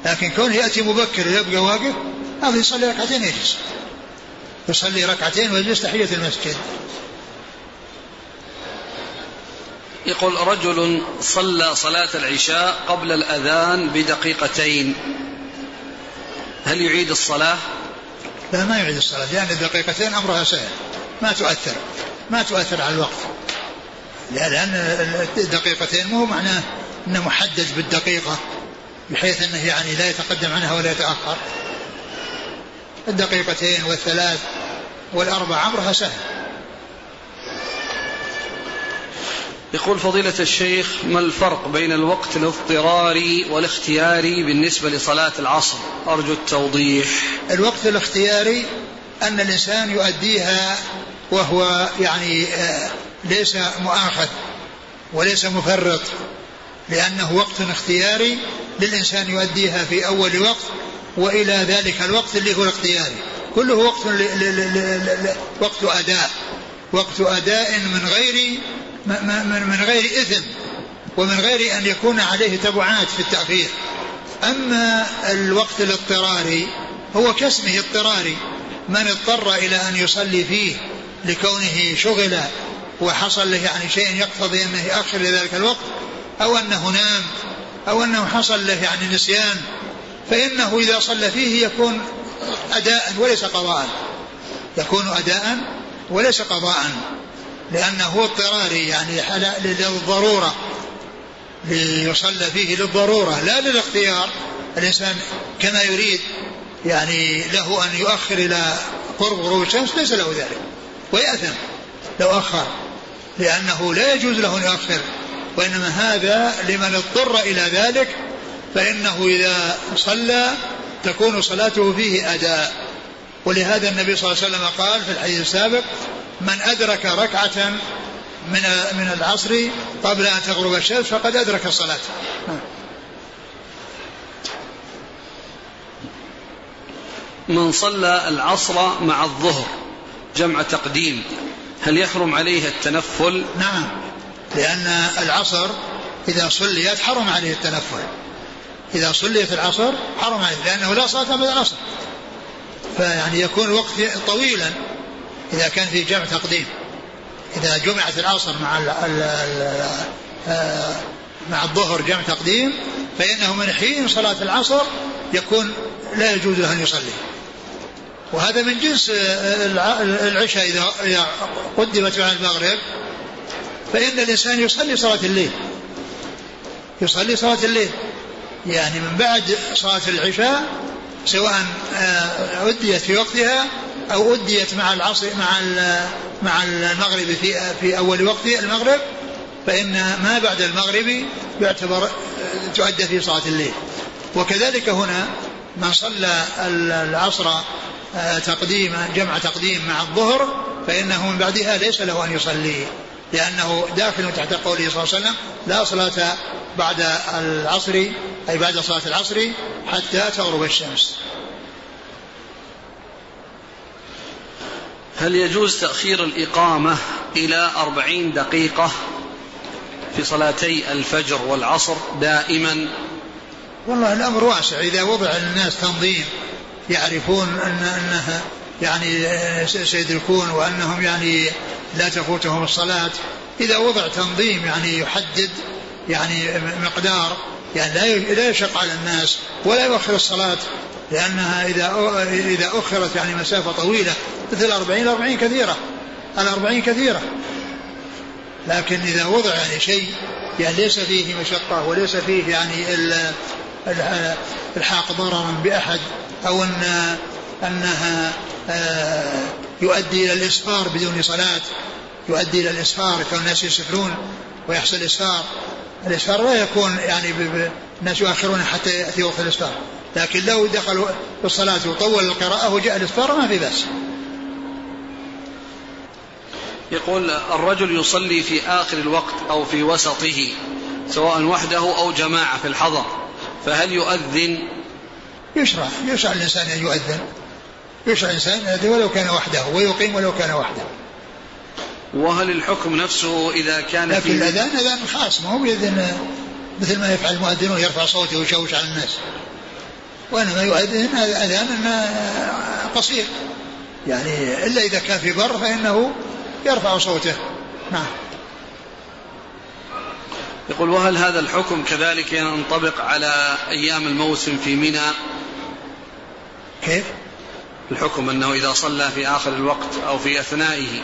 لكن كونه يأتي مبكر ويبقى واقف هذا يصلي ركعتين يجلس. يصلي ركعتين ويجلس تحية المسجد. يقول رجل صلى صلاة العشاء قبل الأذان بدقيقتين. هل يعيد الصلاة؟ لا ما يعيد الصلاة. لأن الدقيقتين أمرها سهل. ما تؤثر. ما تؤثر على الوقت. لأن الدقيقتين مو معناه أنه محدد بالدقيقة بحيث أنه يعني لا يتقدم عنها ولا يتأخر. الدقيقتين والثلاث والأربع أمرها سهل. يقول فضيلة الشيخ ما الفرق بين الوقت الاضطراري والاختياري بالنسبة لصلاة العصر؟ أرجو التوضيح. الوقت الاختياري أن الإنسان يؤديها وهو يعني آه، ليس مؤاخذ وليس مفرط لأنه وقت اختياري للإنسان يؤديها في أول وقت وإلى ذلك الوقت اللي هو الاختياري. كله وقت وقت أداء. وقت أداء من غير من غير إثم ومن غير أن يكون عليه تبعات في التأخير. أما الوقت الاضطراري هو كاسمه اضطراري. من اضطر إلى أن يصلي فيه لكونه شغل وحصل له يعني شيء يقتضي أنه يؤخر لذلك الوقت أو أنه نام أو أنه حصل له يعني نسيان فإنه إذا صلى فيه يكون اداء وليس قضاء. يكون اداء وليس قضاء. لأنه اضطراري يعني للضرورة ليصلى فيه للضرورة لا للاختيار. الإنسان كما يريد يعني له أن يؤخر إلى قرب غروب الشمس ليس له ذلك ويأثم لو أخر لأنه لا يجوز له أن يؤخر وإنما هذا لمن اضطر إلى ذلك فإنه إذا صلى تكون صلاته فيه أداء. ولهذا النبي صلى الله عليه وسلم قال في الحديث السابق من أدرك ركعة من من العصر قبل أن تغرب الشمس فقد أدرك الصلاة من صلى العصر مع الظهر جمع تقديم هل يحرم عليه التنفل؟ نعم لأن العصر إذا صليت حرم عليه التنفل. إذا صليت العصر حرم عليه لأنه لا صلاة بعد العصر. فيعني يكون الوقت طويلا. إذا كان في جمع تقديم. إذا جمعت العصر مع ال ال ال آه، مع الظهر جمع تقديم فإنه من حين صلاة العصر يكون لا يجوز له أن يصلي. وهذا من جنس العشاء إذا قدمت مع المغرب. فإن الإنسان يصلي صلاة الليل. يصلي صلاة الليل. يعني من بعد صلاة العشاء سواء آه، أديت في وقتها أو أديت مع العصر مع مع المغرب في في أول وقت المغرب فإن ما بعد المغرب يعتبر تؤدى في صلاة الليل. وكذلك هنا من صلى العصر آه، تقديم جمع تقديم مع الظهر فإنه من بعدها ليس له أن يصلي لأنه داخل تحت قوله صلى الله عليه وسلم لا صلاة بعد العصر أي بعد صلاة العصر حتى تغرب الشمس. هل يجوز تأخير الإقامة إلى أربعين دقيقة في صلاتي الفجر والعصر دائما؟ والله الأمر واسع. إذا وضع للناس تنظيم يعرفون أن أنها يعني سيدركون وأنهم يعني لا تفوتهم الصلاة. إذا وضع تنظيم يعني يحدد يعني مقدار يعني لا لا يشق على الناس ولا يؤخر الصلاة. لأنها إذا إذا أخرت يعني مسافة طويلة مثل الأربعين الأربعين كثيرة. الأربعين كثيرة. لكن إذا وضع يعني شيء يعني ليس فيه مشقة وليس فيه يعني إلحاق ضررا بأحد أو أن أنها آه، يؤدي إلى الإسفار بدون صلاة يؤدي إلى الإسفار كون الناس يسفرون ويحصل إسفار الإسفار لا يكون يعني الناس يؤخرون حتى يأتي وقت الإسفار لكن لو دخلوا في الصلاة وطول القراءة وجاء الإسفار ما في بأس. يقول الرجل يصلي في آخر الوقت أو في وسطه سواء وحده أو جماعة في الحضر فهل يؤذن؟ يشرع يشرع الإنسان أن يؤذن. يشرع الإنسان أن يؤذن ولو كان وحده ويقيم ولو كان وحده. وهل الحكم نفسه إذا كان لكن في الأذان أذان خاص ما هو يؤذن مثل ما يفعل المؤذنون يرفع صوته ويشوش على الناس. وإنما يؤذن أذان قصير. يعني إلا إذا كان في بر فإنه يرفع صوته. نعم. يقول وهل هذا الحكم كذلك ينطبق على أيام الموسم في منى؟ كيف؟ الحكم أنه إذا صلى في آخر الوقت أو في أثنائه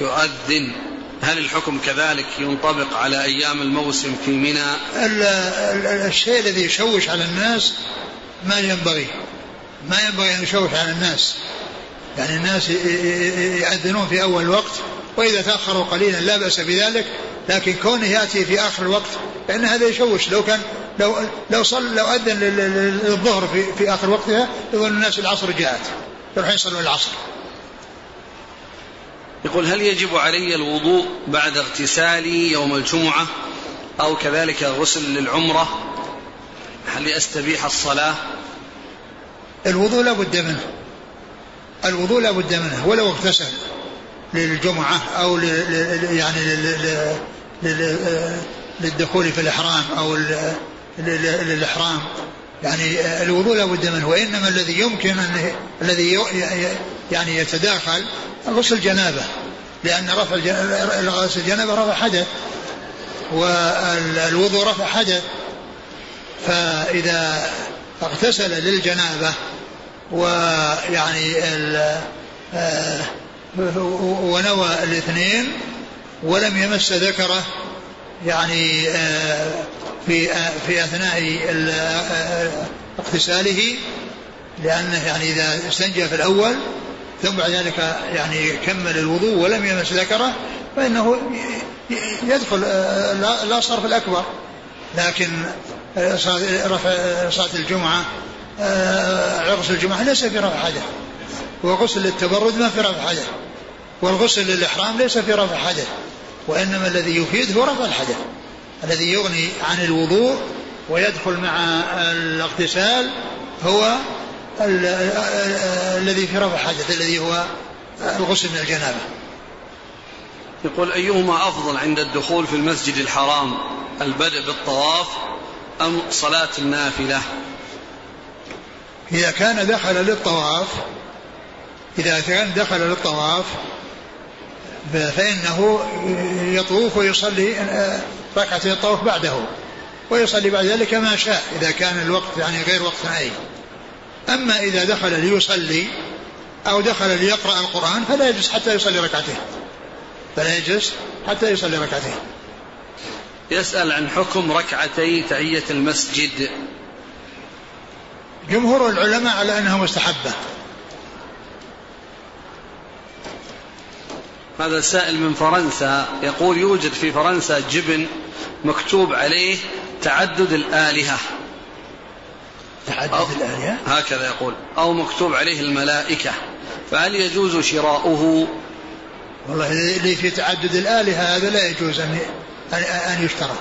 يؤذن. هل الحكم كذلك ينطبق على أيام الموسم في منى؟ الشيء الذي يشوش على الناس ما ينبغي ما ينبغي أن يشوش على الناس. يعني الناس يأذنون في أول الوقت وإذا تأخروا قليلا لا بأس بذلك لكن كونه يأتي في آخر الوقت فإن هذا يشوش. لو كان لو لو صل لو أذن للظهر في في آخر وقتها يظن الناس العصر جاءت يروحون يصلون العصر. يقول هل يجب علي الوضوء بعد اغتسالي يوم الجمعة أو كذلك الغسل للعمرة؟ هل استبيح الصلاة؟ الوضوء لا بد منه. الوضوء لا بد منه ولو اغتسل للجمعة أو يعني للدخول في الإحرام أو للإحرام يعني الوضوء لا بد منه وإنما الذي يمكن أن الذي يعني يتداخل غسل جنابة لأن رفع غسل الجنابة رفع حدث والوضوء رفع حدث فإذا اغتسل للجنابة ويعني آه، ونوى الاثنين ولم يمس ذكره يعني آه، في آه، في أثناء اغتساله لأنه يعني إذا استنجى في الأول ثم بعد ذلك يعني كمل الوضوء ولم يمس ذكره فإنه يدخل لا صرف الأكبر. لكن رفع صلاة الجمعة عرس الجمعة ليس في رفع حدث وغسل للتبرد ما في رفع حدث والغسل للإحرام ليس في رفع حدث وإنما الذي يفيد هو رفع الحدث الذي يغني عن الوضوء ويدخل مع الاغتسال هو الذي في رفع حدث الذي هو الغسل من الجنابة. يقول أيهما أفضل عند الدخول في المسجد الحرام البدء بالطواف أم صلاة النافلة؟ إذا كان دخل للطواف إذا كان دخل للطواف فإنه يطوف ويصلي ركعتي الطواف بعده ويصلي بعد ذلك ما شاء إذا كان الوقت يعني غير وقت نهي أما إذا دخل ليصلي أو دخل ليقرأ القرآن فلا يجلس حتى يصلي ركعتين. فلا يجلس حتى يصلي ركعتين. يسأل عن حكم ركعتي تحية المسجد. جمهور العلماء على أنها مستحبة. هذا سائل من فرنسا يقول يوجد في فرنسا جبن مكتوب عليه تعدد الآلهة. تعدد الآلهة؟ هكذا يقول. أو مكتوب عليه الملائكة. فهل يجوز شراؤه؟ والله اللي في تعدد الآلهة هذا لا يجوز أن أن يشترى.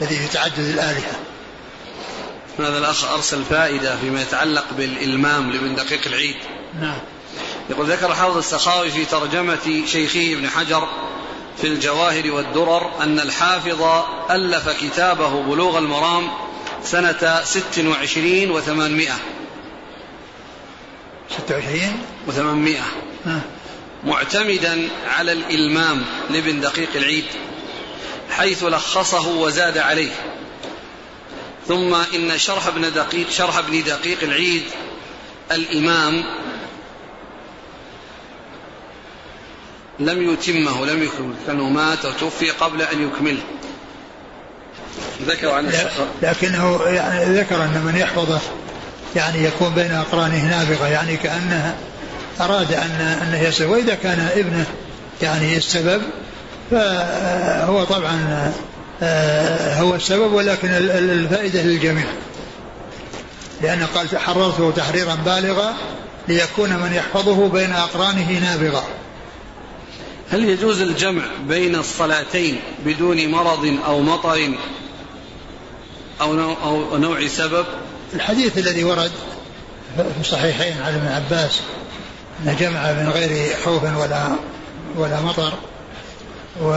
الذي في تعدد الآلهة. هذا الأخ أرسل فائدة فيما يتعلق بالإلمام لابن دقيق العيد. نعم. يقول ذكر حافظ السخاوي في ترجمة شيخه ابن حجر في الجواهر والدرر أن الحافظ ألف كتابه بلوغ المرام سنة ست وعشرين وثمانمائة. ست وعشرين؟ وثمانمائة. معتمدا على الإلمام لابن دقيق العيد حيث لخصه وزاد عليه. ثم إن شرح ابن دقيق شرح ابن دقيق العيد الإمام لم يتمه لم يكمل كانه مات وتوفي قبل أن يكمله ذكر عن لكنه يعني ذكر أن من يحفظه يعني يكون بين أقرانه نابغة يعني كأنه أراد أن أنه يسبب وإذا كان ابنه يعني السبب فهو طبعا آه، هو السبب ولكن الفائدة للجميع. لأنه قال حررته تحريرا بالغا ليكون من يحفظه بين أقرانه نابغا. هل يجوز الجمع بين الصلاتين بدون مرض أو مطر أو نوع, أو نوع سبب؟ الحديث الذي ورد في الصحيحين عن ابن عباس جمع من غير خوف ولا ولا مطر. و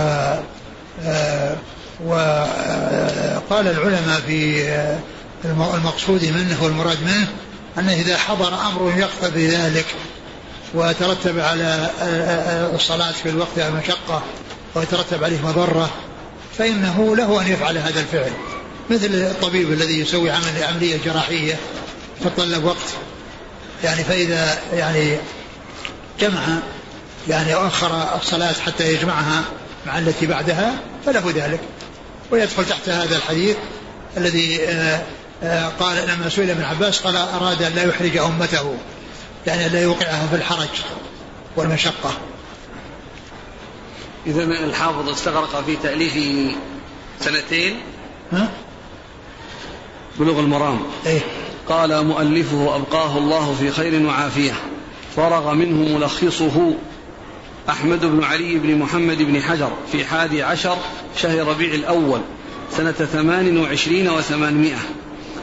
آه، وقال العلماء في المقصود منه والمراد منه أنه إذا حضر أمر يقتضي ذلك ويترتب على الصلاة في الوقت مشقة ويترتب عليه مضرة فإنه له أن يفعل هذا الفعل. مثل الطبيب الذي يسوي عمل عملية جراحية تتطلب وقت. يعني فإذا يعني جمع يعني أخر الصلاة حتى يجمعها مع التي بعدها فله ذلك. ويدخل تحت هذا الحديث الذي آه، آه، قال لما سئل ابن عباس قال أراد أن لا يحرج أمته يعني لا يوقعها في الحرج والمشقة. إذا الحافظ استغرق في تأليفه سنتين. ها؟ بلوغ المرام. إيه؟ قال مؤلفه أبقاه الله في خير وعافية. فرغ منه ملخصه أحمد بن علي بن محمد بن حجر في حادي عشر شهر ربيع الأول سنة ثمان وعشرين وثمانمائة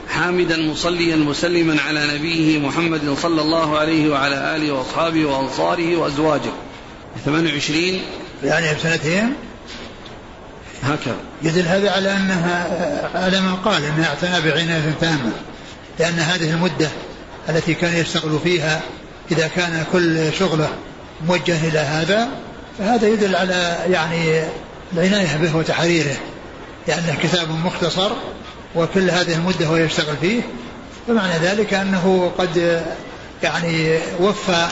حامدا مصليا مسلما على نبيه محمد صلى الله عليه وعلى آله وأصحابه وأنصاره وأزواجه. 28 يعني بسنتين؟ هكذا. يدل هذا على أنها على ما قال أنها اعتنى بعناية تامة لأن هذه المدة التي كان يشتغل فيها إذا كان كل شغله موجه إلى هذا فهذا يدل على يعني العناية به وتحريره. لأنه كتاب مختصر وكل هذه المدة هو يشتغل فيه. فمعنى ذلك أنه قد يعني وفى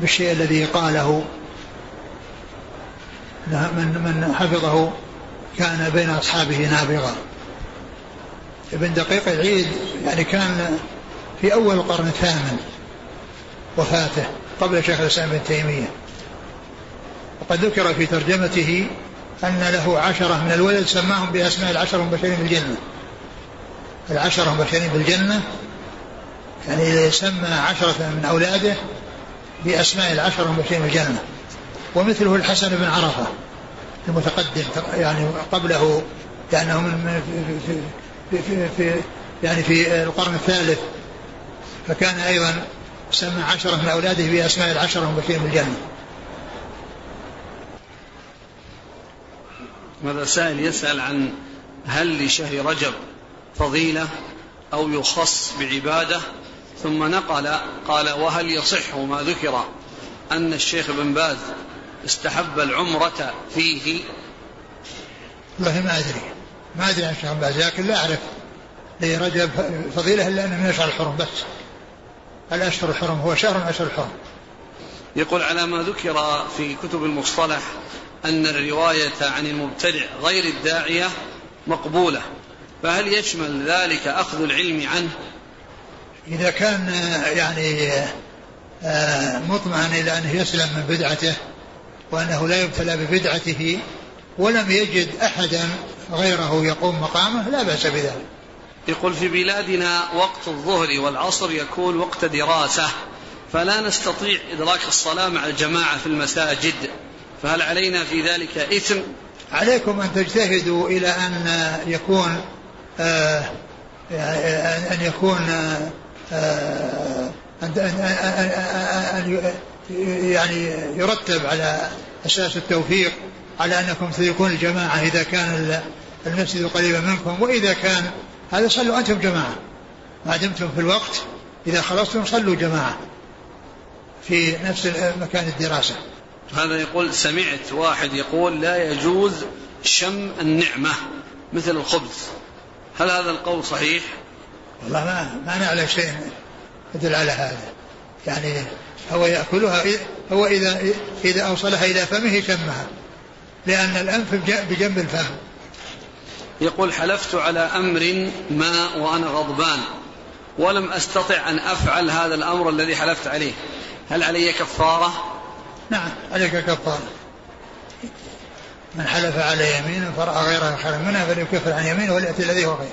بالشيء الذي قاله. من من حفظه كان بين أصحابه نابغا ابن دقيق العيد يعني كان في أول القرن الثامن. وفاته قبل شيخ الإسلام ابن تيمية. وقد ذكر في ترجمته أن له عشرة من الولد سماهم بأسماء العشرة المبشرين بالجنة. العشرة المبشرين بالجنة يعني سمى عشرة من أولاده بأسماء العشرة المبشرين بالجنة. ومثله الحسن بن عرفة المتقدم يعني قبله لأنه من في, في, في يعني في القرن الثالث. فكان أيضا سمى عشرة من أولاده بأسماء العشرة المبشرين بالجنة ماذا سائل يسأل عن هل لشهر رجب فضيلة أو يخص بعبادة؟ ثم نقل قال وهل يصح ما ذكر أن الشيخ بن باز استحب العمرة فيه؟ والله ما أدري. ما أدري عن الشيخ بن باز لكن لا أعرف. لرجب فضيلة إلا أنه من أشهر الحرم بس. الأشهر الحرم هو شهر أشهر الحرم. يقول على ما ذكر في كتب المصطلح أن الرواية عن المبتدع غير الداعية مقبولة فهل يشمل ذلك أخذ العلم عنه؟ إذا كان يعني آه، مطمئن إلى أنه يسلم من بدعته وأنه لا يبتلى ببدعته ولم يجد أحدا غيره يقوم مقامه لا بأس بذلك. يقول في بلادنا وقت الظهر والعصر يكون وقت دراسة فلا نستطيع إدراك الصلاة مع الجماعة في المساجد. فهل علينا في ذلك إثم؟ عليكم أن تجتهدوا إلى أن يكون آه أن يكون آه أن أن يعني يرتب على أساس التوفيق على أنكم تكون الجماعة إذا كان المسجد قريبا منكم وإذا كان هذا صلوا أنتم جماعة. ما دمتم في الوقت إذا خلصتم صلوا جماعة في نفس مكان الدراسة. هذا يقول سمعت واحد يقول لا يجوز شم النعمة مثل الخبز. هل هذا القول صحيح؟ والله ما ما نعلم شيء يدل على هذا. يعني هو يأكلها هو إذا إذا أوصلها إلى فمه شمها لأن الأنف بجنب الفم. يقول حلفت على أمر ما وأنا غضبان ولم أستطع أن أفعل هذا الأمر الذي حلفت عليه. هل علي كفارة؟ نعم عليك كفارة. من حلف على يمين فرأى غيرها خيرا منها فليكفر عن يمينه وليأتي الذي هو خير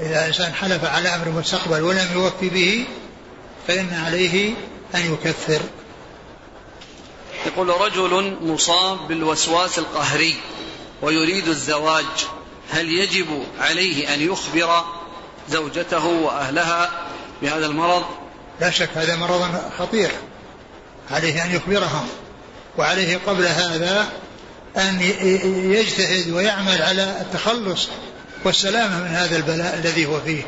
إذا إنسان حلف على أمر مستقبل ولم يوفي به فإن عليه أن يكفر. يقول رجل مصاب بالوسواس القهري. ويريد الزواج هل يجب عليه أن يخبر زوجته وأهلها بهذا المرض؟ لا شك هذا مرض خطير. عليه أن يخبرهم وعليه قبل هذا أن يجتهد ويعمل على التخلص والسلامة من هذا البلاء الذي هو فيه.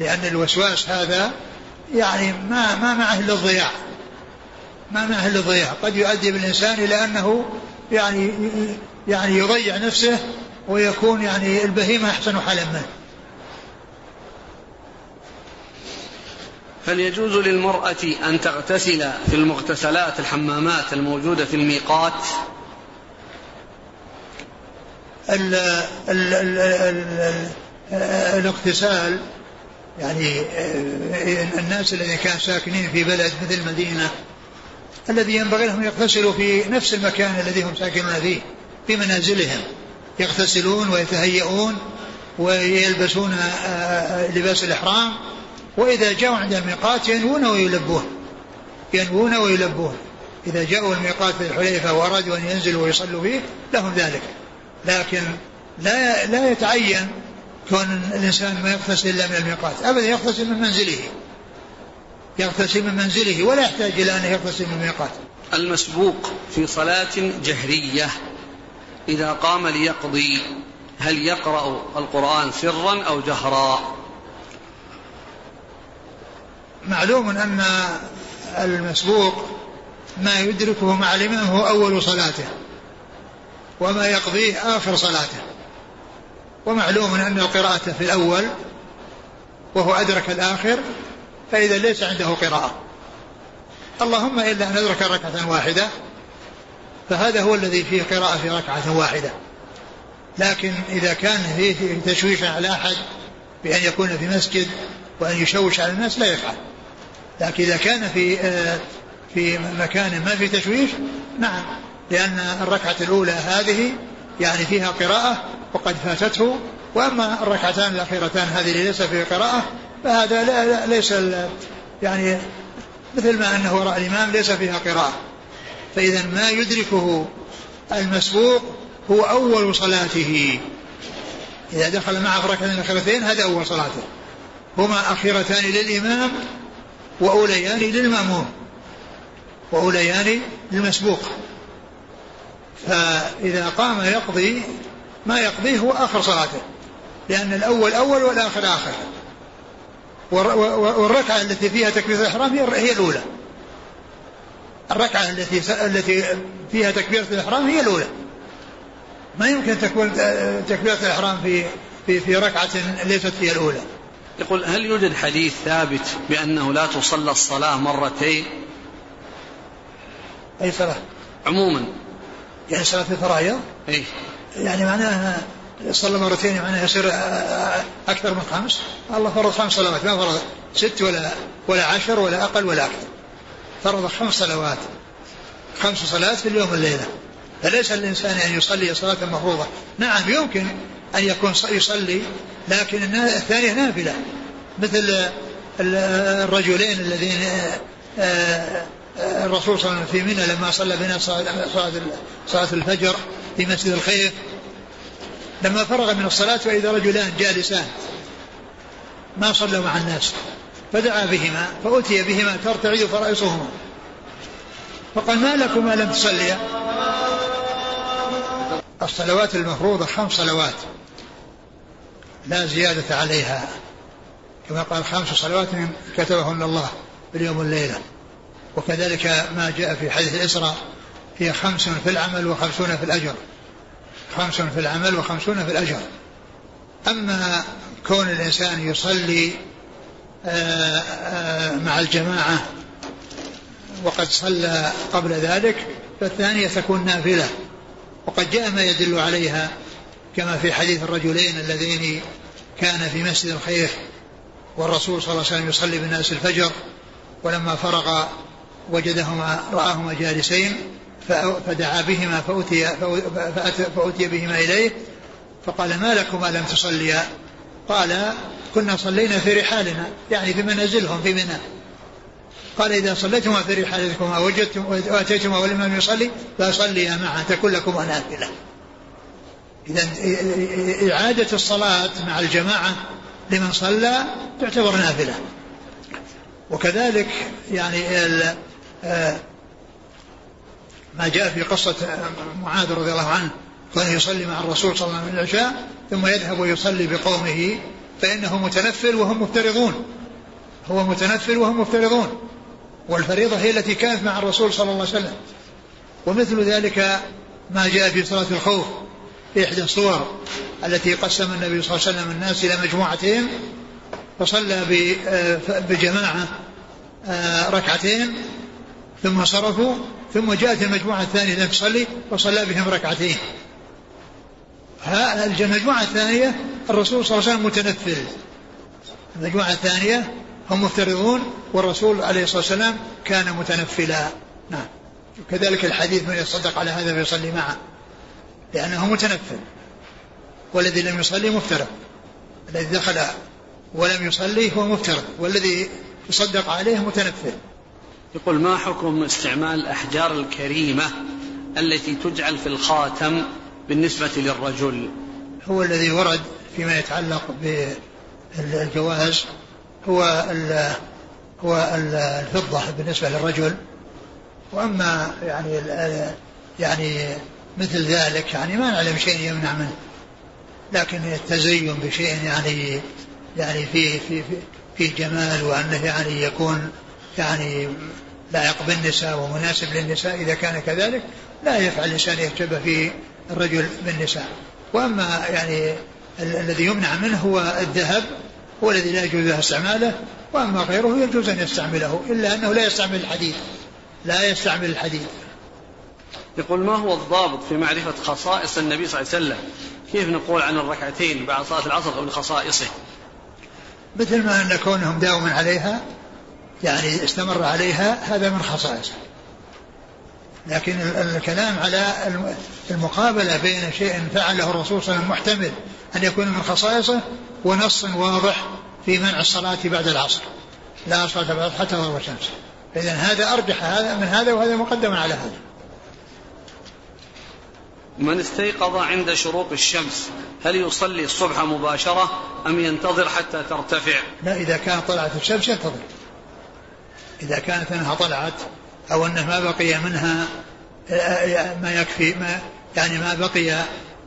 لأن الوسواس هذا يعني ما ما معه إلا الضياع ما معه إلا الضياع قد يؤدي بالإنسان إلى أنه يعني يعني يضيع نفسه ويكون يعني البهيمة أحسن حالا منه هل يجوز للمرأة أن تغتسل في المغتسلات الحمامات الموجودة في الميقات. ال ال ال ال الاغتسال يعني الناس الذين كانوا ساكنين في بلد مثل المدينة الذي ينبغي لهم يغتسلوا في نفس المكان الذي هم ساكنون فيه. في منازلهم يغتسلون ويتهيئون ويلبسون لباس الإحرام وإذا جاءوا عند الميقات ينوون ويلبون ينوون ويلبون. إذا جاءوا الميقات في الحليفة وأرادوا أن ينزلوا ويصلوا فيه لهم ذلك. لكن لا لا يتعين كون الإنسان ما يغتسل إلا من الميقات. أبدا يغتسل من منزله. يغتسل من منزله ولا يحتاج إلى أن يغتسل من الميقات. المسبوق في صلاة جهرية. إذا قام ليقضي هل يقرأ القرآن سرا أو جهرا؟ معلوم أن المسبوق ما يدركه مع الإمام هو أول صلاته وما يقضيه آخر صلاته. ومعلوم أن القراءة في الأول وهو أدرك الآخر فإذا ليس عنده قراءة. اللهم إلا أن أدرك ركعة واحدة فهذا هو الذي فيه قراءة في ركعة واحدة. لكن إذا كان فيه تشويش على أحد بأن يكون في مسجد وأن يشوش على الناس لا يفعل. لكن إذا كان في آه، في مكان ما في تشويش نعم. لأن الركعة الأولى هذه يعني فيها قراءة وقد فاتته وأما الركعتان الأخيرتان هذه ليس فيها قراءة فهذا لا لا ليس يعني مثل ما أنه وراء الإمام ليس فيها قراءة. فإذا ما يدركه المسبوق هو أول صلاته. إذا دخل معه في الركعتين الأخيرتين هذا أول صلاته. هما أخيرتان للإمام وأوليان للمأموم وأوليان للمسبوق. فإذا قام يقضي ما يقضيه هو آخر صلاته لأن الأول أول والآخر آخر. والركعة التي فيها تكبيرة الإحرام هي الأولى. الركعة التي التي فيها تكبيرة الإحرام هي الأولى. ما يمكن تكون تكبيرة الإحرام في في في ركعة ليست هي الأولى. يقول هل يوجد حديث ثابت بأنه لا تصلى الصلاة مرتين؟ أي صلاة؟ عموما. يعني صلاة الفرائض؟ أي. يعني معناها صلى مرتين معناها يصير أكثر من خمس؟ الله فرض خمس صلوات ما فرض ست ولا ولا عشر ولا أقل ولا أكثر. فرض خمس صلوات. خمس صلوات في اليوم والليلة. فليس الإنسان أن يصلي صلاة مفروضة. نعم يمكن أن يكون يصلي لكن الثانية نافلة. مثل الرجلين الذين آه، آه، الرسول صلى الله عليه وسلم في منى لما صلى بنا صلاة الفجر في مسجد الخيف لما فرغ من الصلاة وإذا رجلان جالسان ما صلوا مع الناس. فدعا بهما فأتي بهما ترتعد فرائصهما فقال ما لكما لم تصليا الصلوات المفروضة خمس صلوات. لا زيادة عليها. كما قال خمس صلوات كتبهن الله في اليوم والليلة. وكذلك ما جاء في حديث الإسراء هي خمس في العمل وخمسون في الأجر. خمس في العمل وخمسون في الأجر. أما كون الإنسان يصلي مع الجماعة وقد صلى قبل ذلك فالثانية تكون نافلة. وقد جاء ما يدل عليها كما في حديث الرجلين اللذين كان في مسجد الخير والرسول صلى الله عليه وسلم يصلي بالناس الفجر ولما فرغ وجدهما رآهما جالسين فدعا بهما فأتي, فأتي بهما إليه فقال ما لكما لم تصليا؟ قال كنا صلينا في رحالنا يعني في منازلهم في منى. قال إذا صليتما في رحالكما وجدتم وأتيتما والإمام يصلي فصليا معا تكون لكما نافلة. إذا إعادة الصلاة مع الجماعة لمن صلى تعتبر نافلة. وكذلك يعني آه، ما جاء في قصة معاذ رضي الله عنه كان يصلي مع الرسول صلى الله عليه وسلم العشاء ثم يذهب ويصلي بقومه فإنه متنفل وهم مفترضون. هو متنفل وهم مفترضون. والفريضة هي التي كانت مع الرسول صلى الله عليه وسلم. ومثل ذلك ما جاء في صلاة الخوف في إحدى الصور التي قسم النبي صلى الله عليه وسلم الناس إلى مجموعتين فصلى بجماعة آه، ركعتين ثم صرفوا ثم جاءت المجموعة الثانية لم تصلي وصلى بهم ركعتين. المجموعة الثانية الرسول صلى الله عليه وسلم متنفل المجموعة الثانية هم مفترضون والرسول عليه الصلاة والسلام كان متنفلا. نعم. كذلك الحديث من يصدق على هذا فيصلي معه. لأنه متنفل. والذي لم يصلي مفترض. الذي دخل ولم يصلي هو مفترض. والذي يصدق عليه متنفل. يقول ما حكم استعمال الأحجار الكريمة التي تجعل في الخاتم بالنسبة للرجل. هو الذي ورد فيما يتعلق بالجواز هو هو الفضة بالنسبة للرجل. وأما يعني يعني مثل ذلك يعني ما نعلم شيء يمنع منه. لكن التزين بشيء يعني يعني فيه في في, جمال وأنه يعني يكون يعني لائق بالنساء ومناسب للنساء إذا كان كذلك لا يفعل الإنسان يتشبه في الرجل بالنساء. وأما يعني الذي يمنع منه هو الذهب هو الذي لا يجوز استعماله وأما غيره يجوز أن يستعمله إلا أنه لا يستعمل الحديد. لا يستعمل الحديد. يقول ما هو الضابط في معرفة خصائص النبي صلى الله عليه وسلم؟ كيف نقول عن الركعتين بعد صلاة العصر من خصائصه؟ مثل ما أن كونهم داوما عليها يعني استمر عليها هذا من خصائصه. لكن الكلام على المقابلة بين شيء فعله الرسول صلى الله عليه وسلم محتمل أن يكون من خصائصه ونص واضح في منع الصلاة بعد العصر. لا صلاة بعد حتى تغرب الشمس. فإذا هذا أرجح هذا من هذا وهذا مقدم على هذا. من استيقظ عند شروق الشمس هل يصلي الصبح مباشرة أم ينتظر حتى ترتفع؟ لا إذا كانت طلعت الشمس ينتظر. إذا كانت أنها طلعت أو أنه ما بقي منها ما يكفي ما يعني ما بقي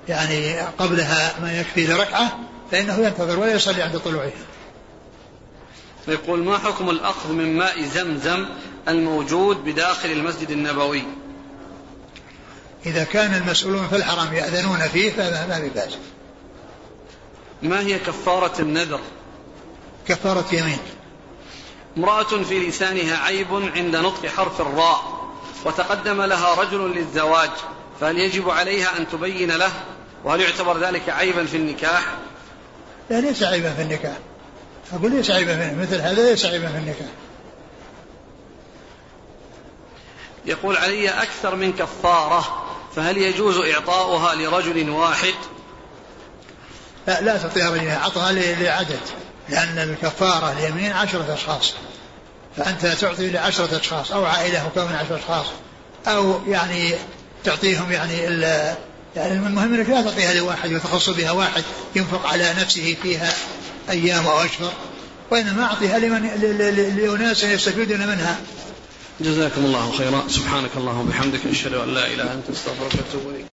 يعني قبلها ما يكفي لركعة فإنه ينتظر ولا يصلي عند طلوعها يقول ما حكم الأخذ من ماء زمزم الموجود بداخل المسجد النبوي؟ إذا كان المسؤولون في الحرم يأذنون فيه فما ما بأس. ما هي كفارة النذر؟ كفارة يمين. امرأة في لسانها عيب عند نطق حرف الراء وتقدم لها رجل للزواج فهل يجب عليها أن تبين له؟ وهل يعتبر ذلك عيبا في النكاح؟ لا ليس عيبا في النكاح. أقول ليس عيبا في مثل هذا ليس عيبا في النكاح. يقول علي أكثر من كفارة فهل يجوز إعطاؤها لرجل واحد؟ لا لا تعطيها رجل أعطها لعدد. لأن الكفارة اليمين عشرة أشخاص فأنت تعطي لعشرة أشخاص أو عائلة مكونة عشرة أشخاص أو يعني تعطيهم يعني يعني المهم إنك لا تعطيها لواحد وتخص بها واحد ينفق على نفسه فيها أيام أو أشهر وإنما أعطيها لمن لأناس يستفيدون منها. جزاكم الله خيرا سبحانك اللهم وبحمدك أشهد أن لا إله إلا أنت أستغفرك وأتوب إليك.